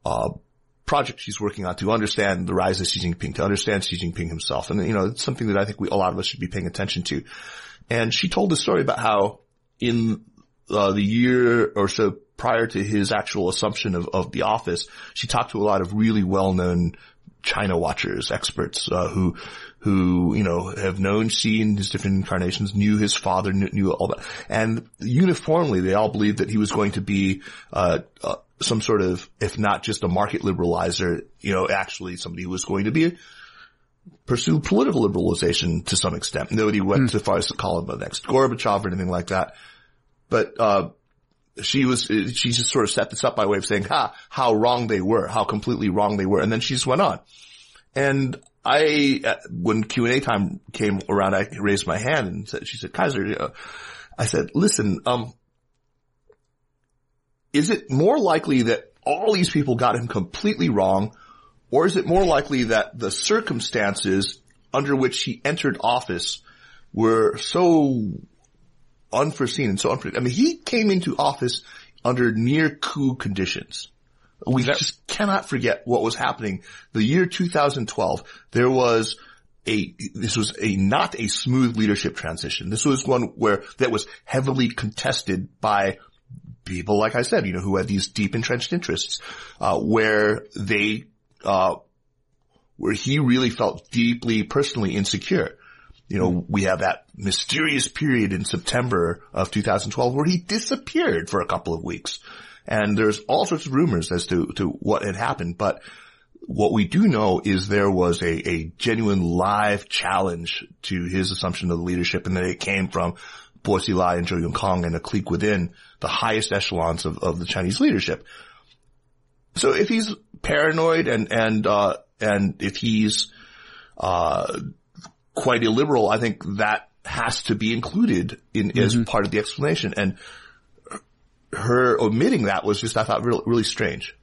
uh, project she's working on to understand the rise of Xi Jinping, to understand Xi Jinping himself. And, you know, it's something that I think we, a lot of us should be paying attention to. And she told a story about how in uh, the year or so prior to his actual assumption of, of the office, she talked to a lot of really well-known China watchers, experts, uh, who, who, you know, have known Xi in his different incarnations, knew his father, knew, knew all that. And uniformly, they all believed that he was going to be, uh, uh, some sort of, if not just a market liberalizer, you know, actually somebody who was going to be pursue political liberalization to some extent. Nobody went mm. so far as to call him the next Gorbachev or anything like that. But, uh, she was, she just sort of set this up by way of saying, ha, how wrong they were, how completely wrong they were. And then she just went on. And I, uh, when Q&A time came around, I raised my hand and said, she said, Kaiser, I said, listen, um, is it more likely that all these people got him completely wrong, or is it more likely that the circumstances under which he entered office were so unforeseen and so unpredictable. I mean, he came into office under near coup conditions. We that- just cannot forget what was happening. The year 2012, there was a, this was a, not a smooth leadership transition. This was one where, that was heavily contested by people, like I said, you know, who had these deep entrenched interests, uh, where they, uh, where he really felt deeply personally insecure. You know, we have that mysterious period in September of 2012 where he disappeared for a couple of weeks. And there's all sorts of rumors as to, to what had happened, but what we do know is there was a, a genuine live challenge to his assumption of the leadership and that it came from Bo Xilai and Zhou Yongkang and a clique within the highest echelons of, of the Chinese leadership. So if he's paranoid and, and, uh, and if he's, uh, quite illiberal, I think that has to be included in mm-hmm. as part of the explanation. And her omitting that was just, I thought, really, really strange.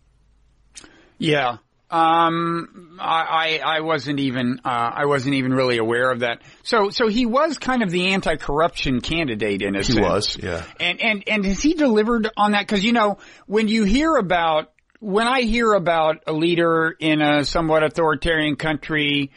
Yeah. Um, I, I, I wasn't even, uh, I wasn't even really aware of that. So, so he was kind of the anti-corruption candidate in a he sense. He was, yeah. And, and, and has he delivered on that? Cause you know, when you hear about, when I hear about a leader in a somewhat authoritarian country,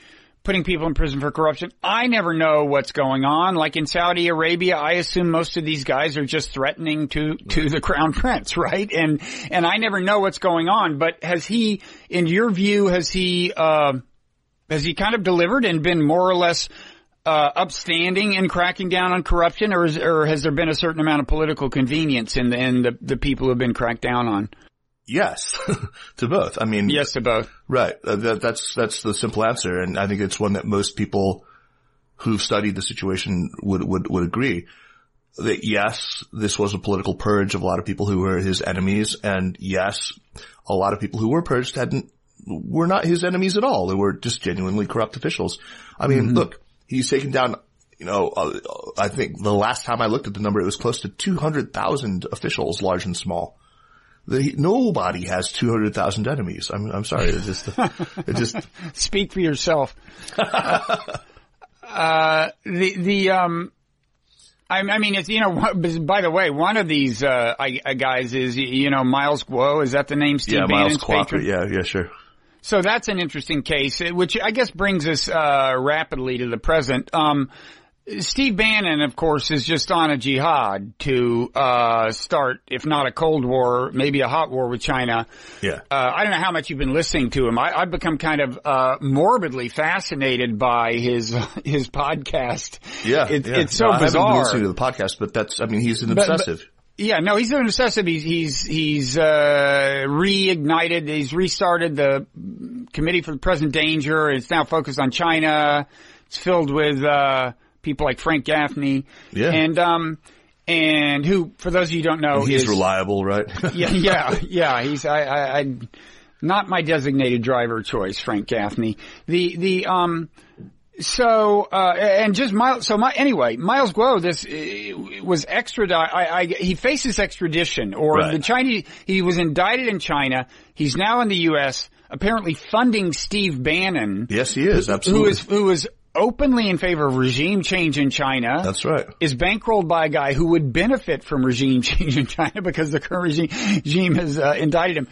putting people in prison for corruption. I never know what's going on. Like in Saudi Arabia, I assume most of these guys are just threatening to, to the crown prince, right? And, and I never know what's going on, but has he, in your view, has he, uh, has he kind of delivered and been more or less uh, upstanding in cracking down on corruption, or, is, or has there been a certain amount of political convenience in the, in the, the people who have been cracked down on? Yes, to both. I mean, yes to both. Right. Uh, that, that's that's the simple answer, and I think it's one that most people who've studied the situation would would would agree that yes, this was a political purge of a lot of people who were his enemies, and yes, a lot of people who were purged hadn't were not his enemies at all. They were just genuinely corrupt officials. I mean, mm-hmm. look, he's taken down. You know, uh, I think the last time I looked at the number, it was close to 200,000 officials, large and small. The, nobody has 200,000 enemies. I'm, I'm sorry. It just, it just. Speak for yourself. uh, the, the, um, I, I mean, it's, you know, by the way, one of these, uh, guys is, you know, Miles Guo. Is that the name? Steve yeah, Miles Guo. Yeah, yeah, sure. So that's an interesting case, which I guess brings us, uh, rapidly to the present. Um, Steve Bannon, of course, is just on a jihad to uh, start, if not a cold war, maybe a hot war with China. Yeah. Uh, I don't know how much you've been listening to him. I, have become kind of uh, morbidly fascinated by his his podcast. Yeah, it, yeah. it's so no, bizarre. I haven't been listening to the podcast, but that's I mean he's an obsessive. But, but, yeah, no, he's an obsessive. He's he's he's uh, reignited. He's restarted the committee for the present danger. It's now focused on China. It's filled with. Uh, people like Frank Gaffney. Yeah. And, um, and who, for those of you who don't know, he's is, reliable, right? yeah, yeah, yeah. He's, I, I, I, not my designated driver choice, Frank Gaffney. The, the, um, so, uh, and just Miles, so my, anyway, Miles Guo, this uh, was extradited, I, I, he faces extradition or right. the Chinese, he was indicted in China. He's now in the U.S., apparently funding Steve Bannon. Yes, he is, absolutely. Who is, who is openly in favor of regime change in China. That's right. Is bankrolled by a guy who would benefit from regime change in China because the current regime, regime has uh, indicted him.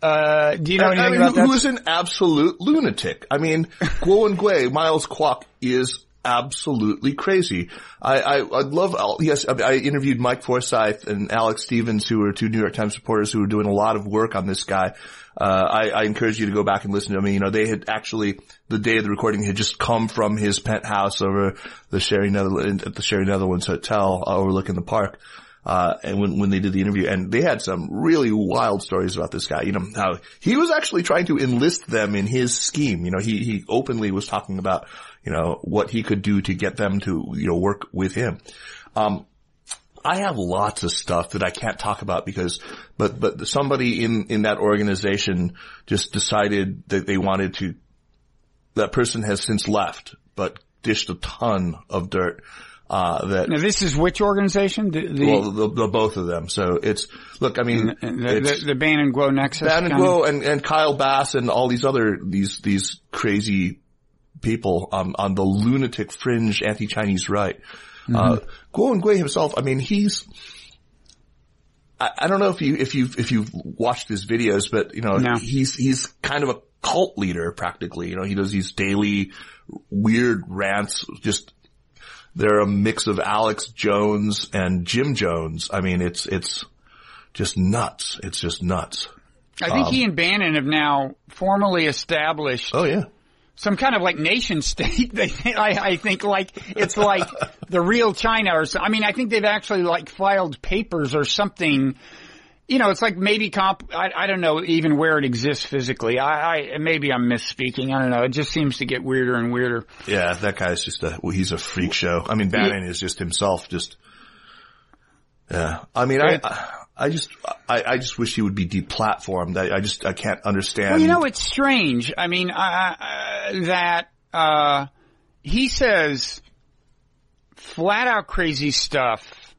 Uh, do you know anything I mean, about that? Who is an absolute lunatic? I mean, Guo and Gui, Miles Kwok is absolutely crazy. I, I, I love, yes, I interviewed Mike Forsythe and Alex Stevens, who are two New York Times reporters who are doing a lot of work on this guy. Uh, I, I, encourage you to go back and listen to him. You know, they had actually, the day of the recording had just come from his penthouse over the Sherry Netherlands, at the Sherry Netherlands Hotel uh, overlooking the park. Uh, and when, when they did the interview and they had some really wild stories about this guy, you know, how he was actually trying to enlist them in his scheme. You know, he, he openly was talking about, you know, what he could do to get them to, you know, work with him. Um, I have lots of stuff that I can't talk about because, but, but somebody in, in that organization just decided that they wanted to, that person has since left, but dished a ton of dirt. Uh, that now this is which organization? The, the well, the, the, both of them. So it's look. I mean, the, the, the Bannon Guo nexus. Bannon Guo and, and Kyle Bass and all these other these these crazy people um, on the lunatic fringe anti-Chinese right. Mm-hmm. Uh, Guo himself, I mean, he's, I, I, don't know if you, if you, if you've watched his videos, but you know, no. he's, he's kind of a cult leader practically. You know, he does these daily weird rants, just, they're a mix of Alex Jones and Jim Jones. I mean, it's, it's just nuts. It's just nuts. I think um, he and Bannon have now formally established. Oh yeah some kind of like nation state. They, I, I think like it's like the real China or so. I mean, I think they've actually like filed papers or something. You know, it's like maybe comp. I, I don't know even where it exists physically. I, I maybe I'm misspeaking. I don't know. It just seems to get weirder and weirder. Yeah, that guy's just a. Well, he's a freak show. I mean, Bannon yeah. is just himself. Just. Yeah, I mean, I, I I just, I, I just wish he would be deplatformed. I, I just, I can't understand. Well, you know, it's strange. I mean, uh, that, uh, he says flat out crazy stuff.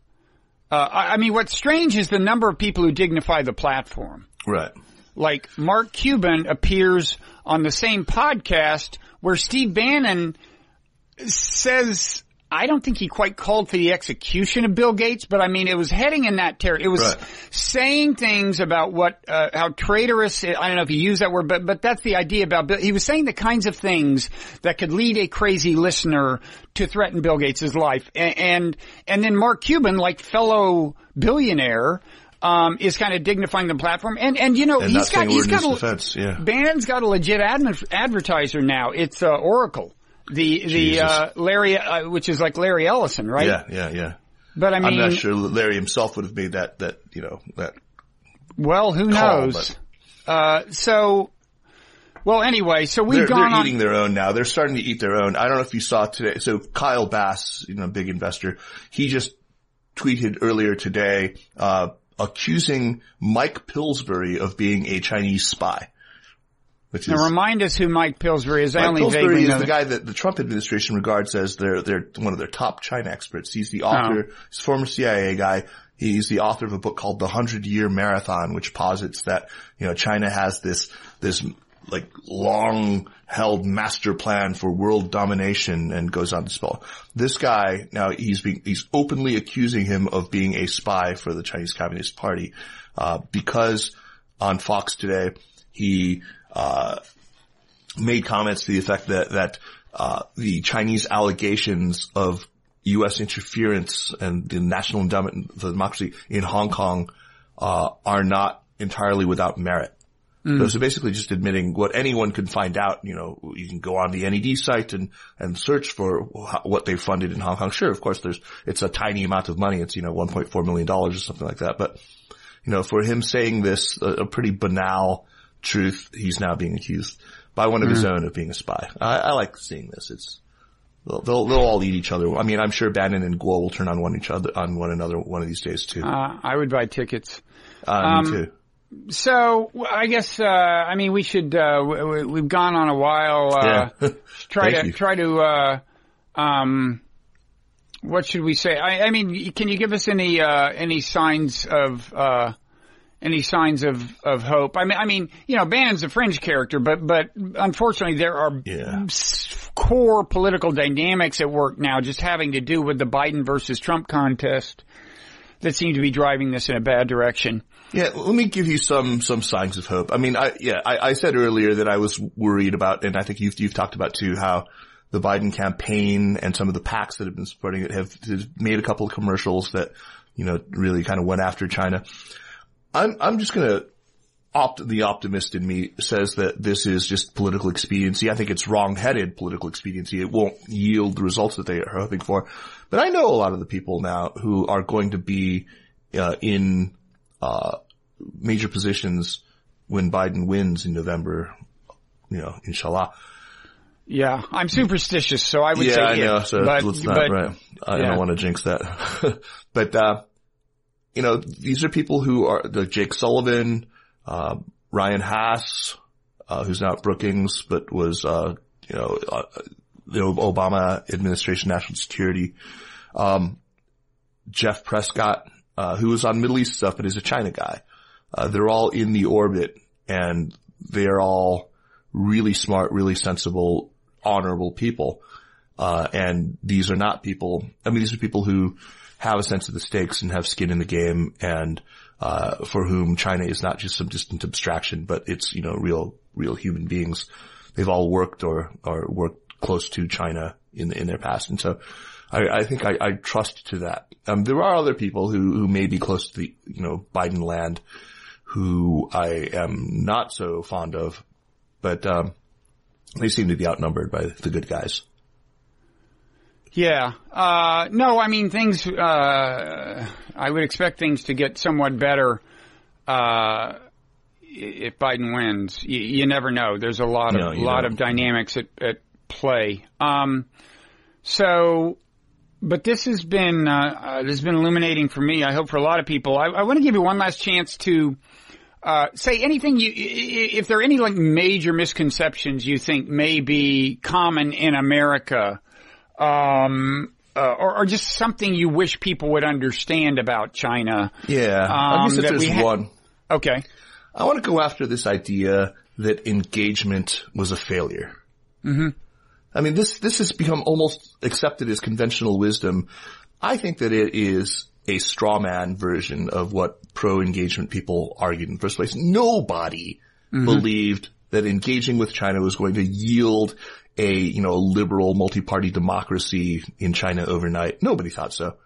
Uh, I, I mean, what's strange is the number of people who dignify the platform. Right. Like Mark Cuban appears on the same podcast where Steve Bannon says I don't think he quite called for the execution of Bill Gates, but I mean, it was heading in that territory. It was right. saying things about what, uh, how traitorous, I don't know if he used that word, but, but that's the idea about Bill. He was saying the kinds of things that could lead a crazy listener to threaten Bill Gates' life. And, and, and then Mark Cuban, like fellow billionaire, um, is kind of dignifying the platform. And, and you know, and he's got, he's got, a, defense, yeah. Bannon's got a legit advertiser now. It's, uh, Oracle. The the Jesus. uh, Larry, uh, which is like Larry Ellison, right? Yeah, yeah, yeah. But I mean, I'm not sure Larry himself would have made that, that, you know, that well, who call, knows? Uh, so, well, anyway, so we've they're, gone they're on. eating their own now. They're starting to eat their own. I don't know if you saw today. So Kyle Bass, you know, big investor, he just tweeted earlier today, uh, accusing Mike Pillsbury of being a Chinese spy. Which now is, remind us who Mike Pillsbury is. I Mike only Pillsbury is the that- guy that the Trump administration regards as their, their, one of their top China experts. He's the author, Oh. he's a former CIA guy. He's the author of a book called The Hundred Year Marathon, which posits that, you know, China has this, this like long held master plan for world domination and goes on to spell. This guy, now he's being, he's openly accusing him of being a spy for the Chinese Communist Party, uh, because on Fox today, he, uh, made comments to the effect that that uh, the Chinese allegations of U.S. interference and the national endowment for democracy in Hong Kong uh, are not entirely without merit. So, so basically just admitting what anyone can find out, you know, you can go on the NED site and, and search for what they funded in Hong Kong. Sure, of course there's, it's a tiny amount of money. It's, you know, $1.4 million or something like that. But, you know, for him saying this, a, a pretty banal truth, he's now being accused by one of his own of being a spy. I, I like seeing this. It's, they'll, they'll, they'll all eat each other. I mean, I'm sure Bannon and Guo will turn on one each other, on one another one of these days too. Uh, I would buy tickets. Uh, me too. So I guess uh, I mean we should. Uh, w- w- we've gone on a while. Uh, Yeah. try to you. try to. Uh, um, what should we say? I, I mean, can you give us any uh, any signs of uh, any signs of, of hope? I mean, I mean, you know, Bannon's a fringe character, but but unfortunately, there are Yeah. core political dynamics at work now, just having to do with the Biden versus Trump contest that seem to be driving this in a bad direction. Yeah, let me give you some some signs of hope. I mean, I yeah, I, I said earlier that I was worried about, and I think you've you've talked about too how the Biden campaign and some of the PACs that have been supporting it have, have made a couple of commercials that you know really kind of went after China. I'm I'm just gonna opt the optimist in me says that this is just political expediency. I think it's wrong-headed political expediency. It won't yield the results that they are hoping for. But I know a lot of the people now who are going to be uh, in uh, major positions when Biden wins in November. You know, inshallah. Yeah, I'm superstitious, so I would yeah, say I it, know. So but, let's not. but- right. I yeah. don't want to jinx that. but uh, you know, these are people who are the Jake Sullivan, uh, Ryan Haas, uh, who's not Brookings, but was uh, you know uh, the Obama administration national security. Um, Jeff Prescott, uh, who was on Middle East stuff, but is a China guy. Uh, they're all in the orbit and they're all really smart, really sensible, honorable people. Uh, and these are not people, I mean, these are people who have a sense of the stakes and have skin in the game and, uh, for whom China is not just some distant abstraction, but it's, you know, real, real human beings. They've all worked or, or worked close to China in, in their past. And so I, I think I, I trust to that. Um, there are other people who, who may be close to the, you know, Biden land who I am not so fond of, but, um, they seem to be outnumbered by the good guys. Yeah. Uh, no, I mean things. Uh, I would expect things to get somewhat better uh, if Biden wins. You, you never know. There's a lot of No, lot don't. of dynamics at, at play. Um, so, but this has been uh, uh, this has been illuminating for me. I hope for a lot of people. I, I want to give you one last chance to. Uh, say anything you, if there are any like major misconceptions you think may be common in America, um, uh, or, or just something you wish people would understand about China. Yeah. I Um, guess if there's ha- one, Okay. I want to go after this idea that engagement was a failure. Mm-hmm. I mean, this, this has become almost accepted as conventional wisdom. I think that it is a straw man version of what pro-engagement people argued in the first place. Nobody believed that engaging with China was going to yield a, you know, liberal multi-party democracy in China overnight. Nobody thought so.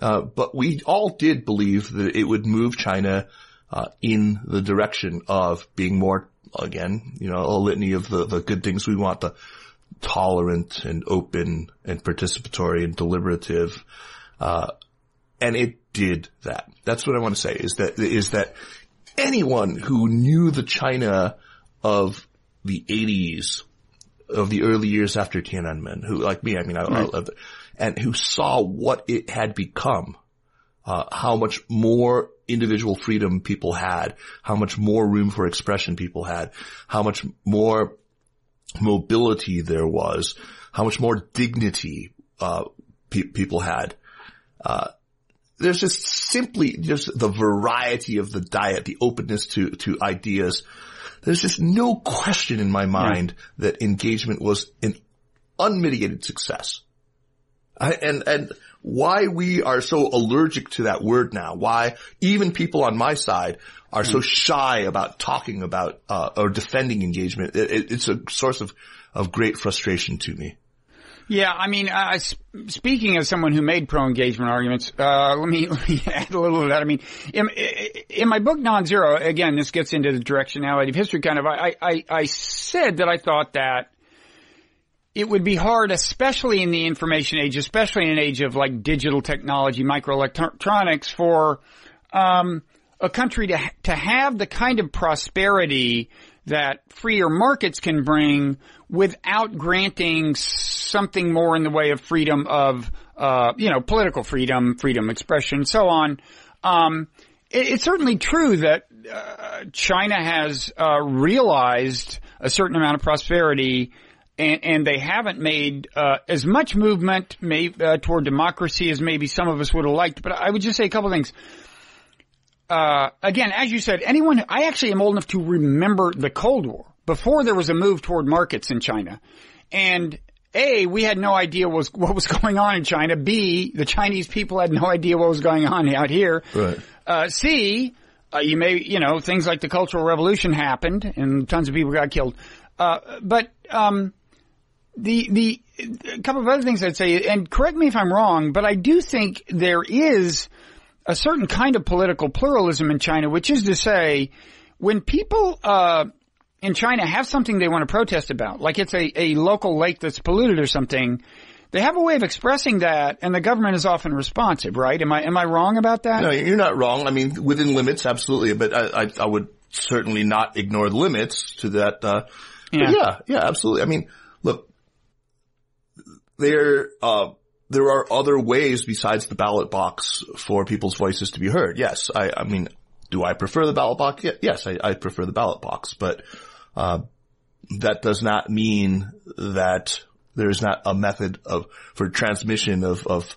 Uh, but we all did believe that it would move China uh, in the direction of being more, again, you know, a litany of the, the good things we want, the tolerant and open and participatory and deliberative. Uh, and it did that. That's what I want to say is that, is that anyone who knew the China of the 80s, of the early years after Tiananmen, who like me, I mean, I, right. I and who saw what it had become, uh, how much more individual freedom people had, how much more room for expression people had, how much more mobility there was, how much more dignity uh, pe- people had. Uh, there's just simply just the variety of the diet, the openness to to ideas. There's just no question in my mind yeah. that engagement was an unmitigated success. I, and and why we are so allergic to that word now, why even people on my side are so shy about talking about uh, or defending engagement. It, it, it's a source of of great frustration to me. Yeah, I mean, uh, speaking as someone who made pro-engagement arguments, uh, let me let me add a little of that. I mean, in, in my book Non-Zero, again, this gets into the directionality of history. Kind of, I, I I said that I thought that it would be hard, especially in the information age, especially in an age of like digital technology, microelectronics, for um, a country to to have the kind of prosperity that freer markets can bring without granting something more in the way of freedom of, uh, you know, political freedom, freedom of expression, so on. Um, it, it's certainly true that uh, China has uh, realized a certain amount of prosperity and, and they haven't made uh, as much movement may, uh, toward democracy as maybe some of us would have liked. But I would just say a couple things. Uh, again, as you said, anyone, I actually am old enough to remember the Cold War before there was a move toward markets in China. And A, we had no idea what was, what was going on in China. B, the Chinese people had no idea what was going on out here. Right. Uh, C, uh, you may, you know, things like the Cultural Revolution happened and tons of people got killed. Uh, but, um, the, the, a couple of other things I'd say, and correct me if I'm wrong, but I do think there is a certain kind of political pluralism in China, which is to say, when people, uh, in China have something they want to protest about, like it's a, a local lake that's polluted or something, they have a way of expressing that, and the government is often responsive, right? Am I am I wrong about that? No, you're not wrong. I mean, within limits, absolutely. But I I, I would certainly not ignore the limits to that. Uh, yeah. yeah, yeah, absolutely. I mean, look, there uh, there are other ways besides the ballot box for people's voices to be heard. Yes, I I mean, do I prefer the ballot box? Yes, I, I prefer the ballot box, but uh, that does not mean that there is not a method of for transmission of of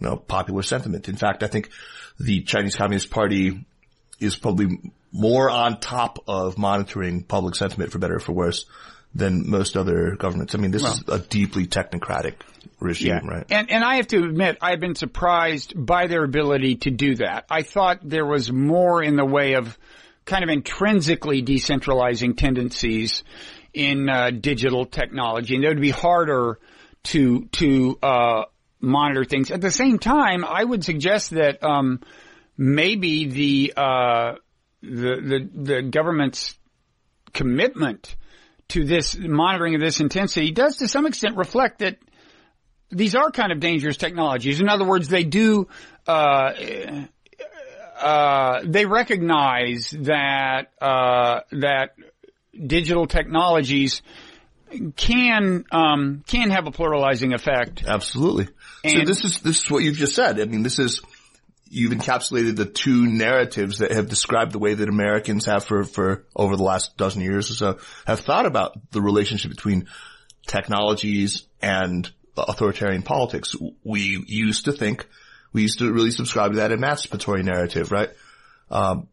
you know popular sentiment. In fact, I think the Chinese Communist Party is probably more on top of monitoring public sentiment for better or for worse than most other governments. I mean, this well, is a deeply technocratic regime, yeah. right? And, and I have to admit, I've been surprised by their ability to do that. I thought there was more in the way of kind of intrinsically decentralizing tendencies in uh, digital technology, and it would be harder to to uh, monitor things. At the same time, I would suggest that um, maybe the, uh, the the the government's commitment to this monitoring of this intensity does to some extent reflect that these are kind of dangerous technologies. In other words, they do uh, uh, they recognize that uh, that digital technologies can um, can have a pluralizing effect. Absolutely. And so this is this is what you've just said. I mean, this is you've encapsulated the two narratives that have described the way that Americans have for for over the last dozen years or so have thought about the relationship between technologies and authoritarian politics. We used to think we used to really subscribe to that emancipatory narrative, right? Um,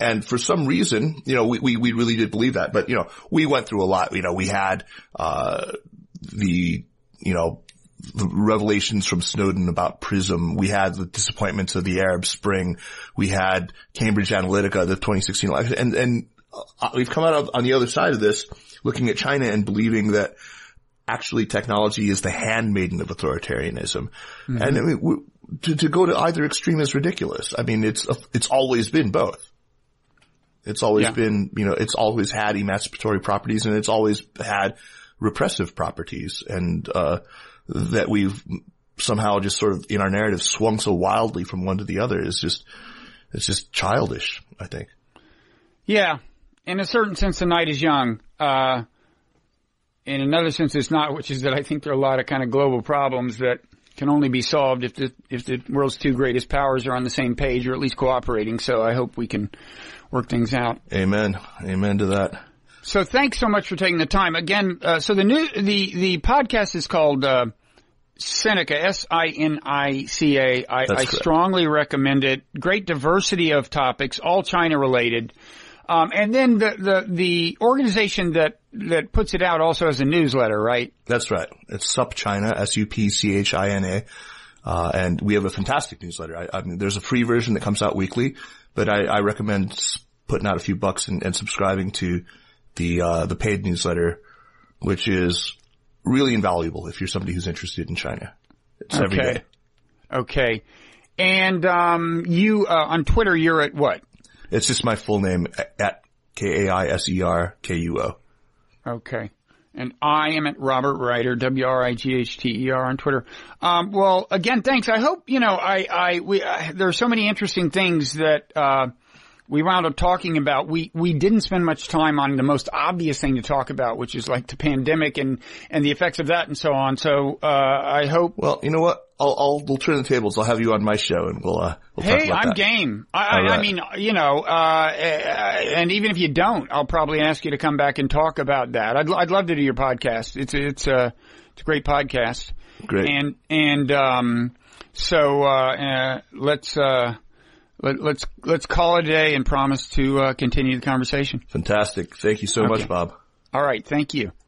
and for some reason, you know, we, we, we really did believe that, but you know, we went through a lot. You know, we had, uh, the, you know, the revelations from Snowden about PRISM. We had the disappointments of the Arab Spring. We had Cambridge Analytica, the 2016 election, and, and uh, we've come out on the other side of this looking at China and believing that actually technology is the handmaiden of authoritarianism. Mm-hmm. And I mean, to, to go to either extreme is ridiculous. I mean, it's, it's always been both. It's always yeah. been, you know, it's always had emancipatory properties and it's always had repressive properties and, uh, that we've somehow just sort of in our narrative swung so wildly from one to the other is just, it's just childish, I think. Yeah. In a certain sense, the night is young. Uh, in another sense, it's not, which is that I think there are a lot of kind of global problems that can only be solved if the if the world's two greatest powers are on the same page or at least cooperating. So I hope we can work things out. Amen. Amen to that. So thanks so much for taking the time again. Uh, so the new the the podcast is called uh, Sinica S I N I C A. I, I strongly recommend it. Great diversity of topics, all China related. Um, and then the, the, the organization that, that puts it out also has a newsletter, right? That's right. It's SupChina, S-U-P-C-H-I-N-A. Uh, and we have a fantastic newsletter. I, I, mean, there's a free version that comes out weekly, but I, I recommend putting out a few bucks and, and subscribing to the, uh, the paid newsletter, which is really invaluable if you're somebody who's interested in China. It's okay. every day. Okay. And, um, you, uh, on Twitter, you're at what? It's just my full name at K-A-I-S-E-R-K-U-O. Okay. And I am at Robert Wrighter, W-R-I-G-H-T-E-R on Twitter. Um, well, again, thanks. I hope, you know, I, I, we, uh, there are so many interesting things that, uh, we wound up talking about, we, we didn't spend much time on the most obvious thing to talk about, which is like the pandemic and, and the effects of that and so on. So, uh, I hope. Well, you know what? I'll, I'll, we'll turn the tables. I'll have you on my show and we'll, uh, we'll talk hey, I'm that. game. I, right. I, mean, you know, uh, and even if you don't, I'll probably ask you to come back and talk about that. I'd, I'd love to do your podcast. It's, it's a, it's a great podcast. Great. And, and, um, so, uh, uh let's, uh, let, let's, let's call it a day and promise to uh, continue the conversation. Fantastic. Thank you so okay. much, Bob. All right. Thank you.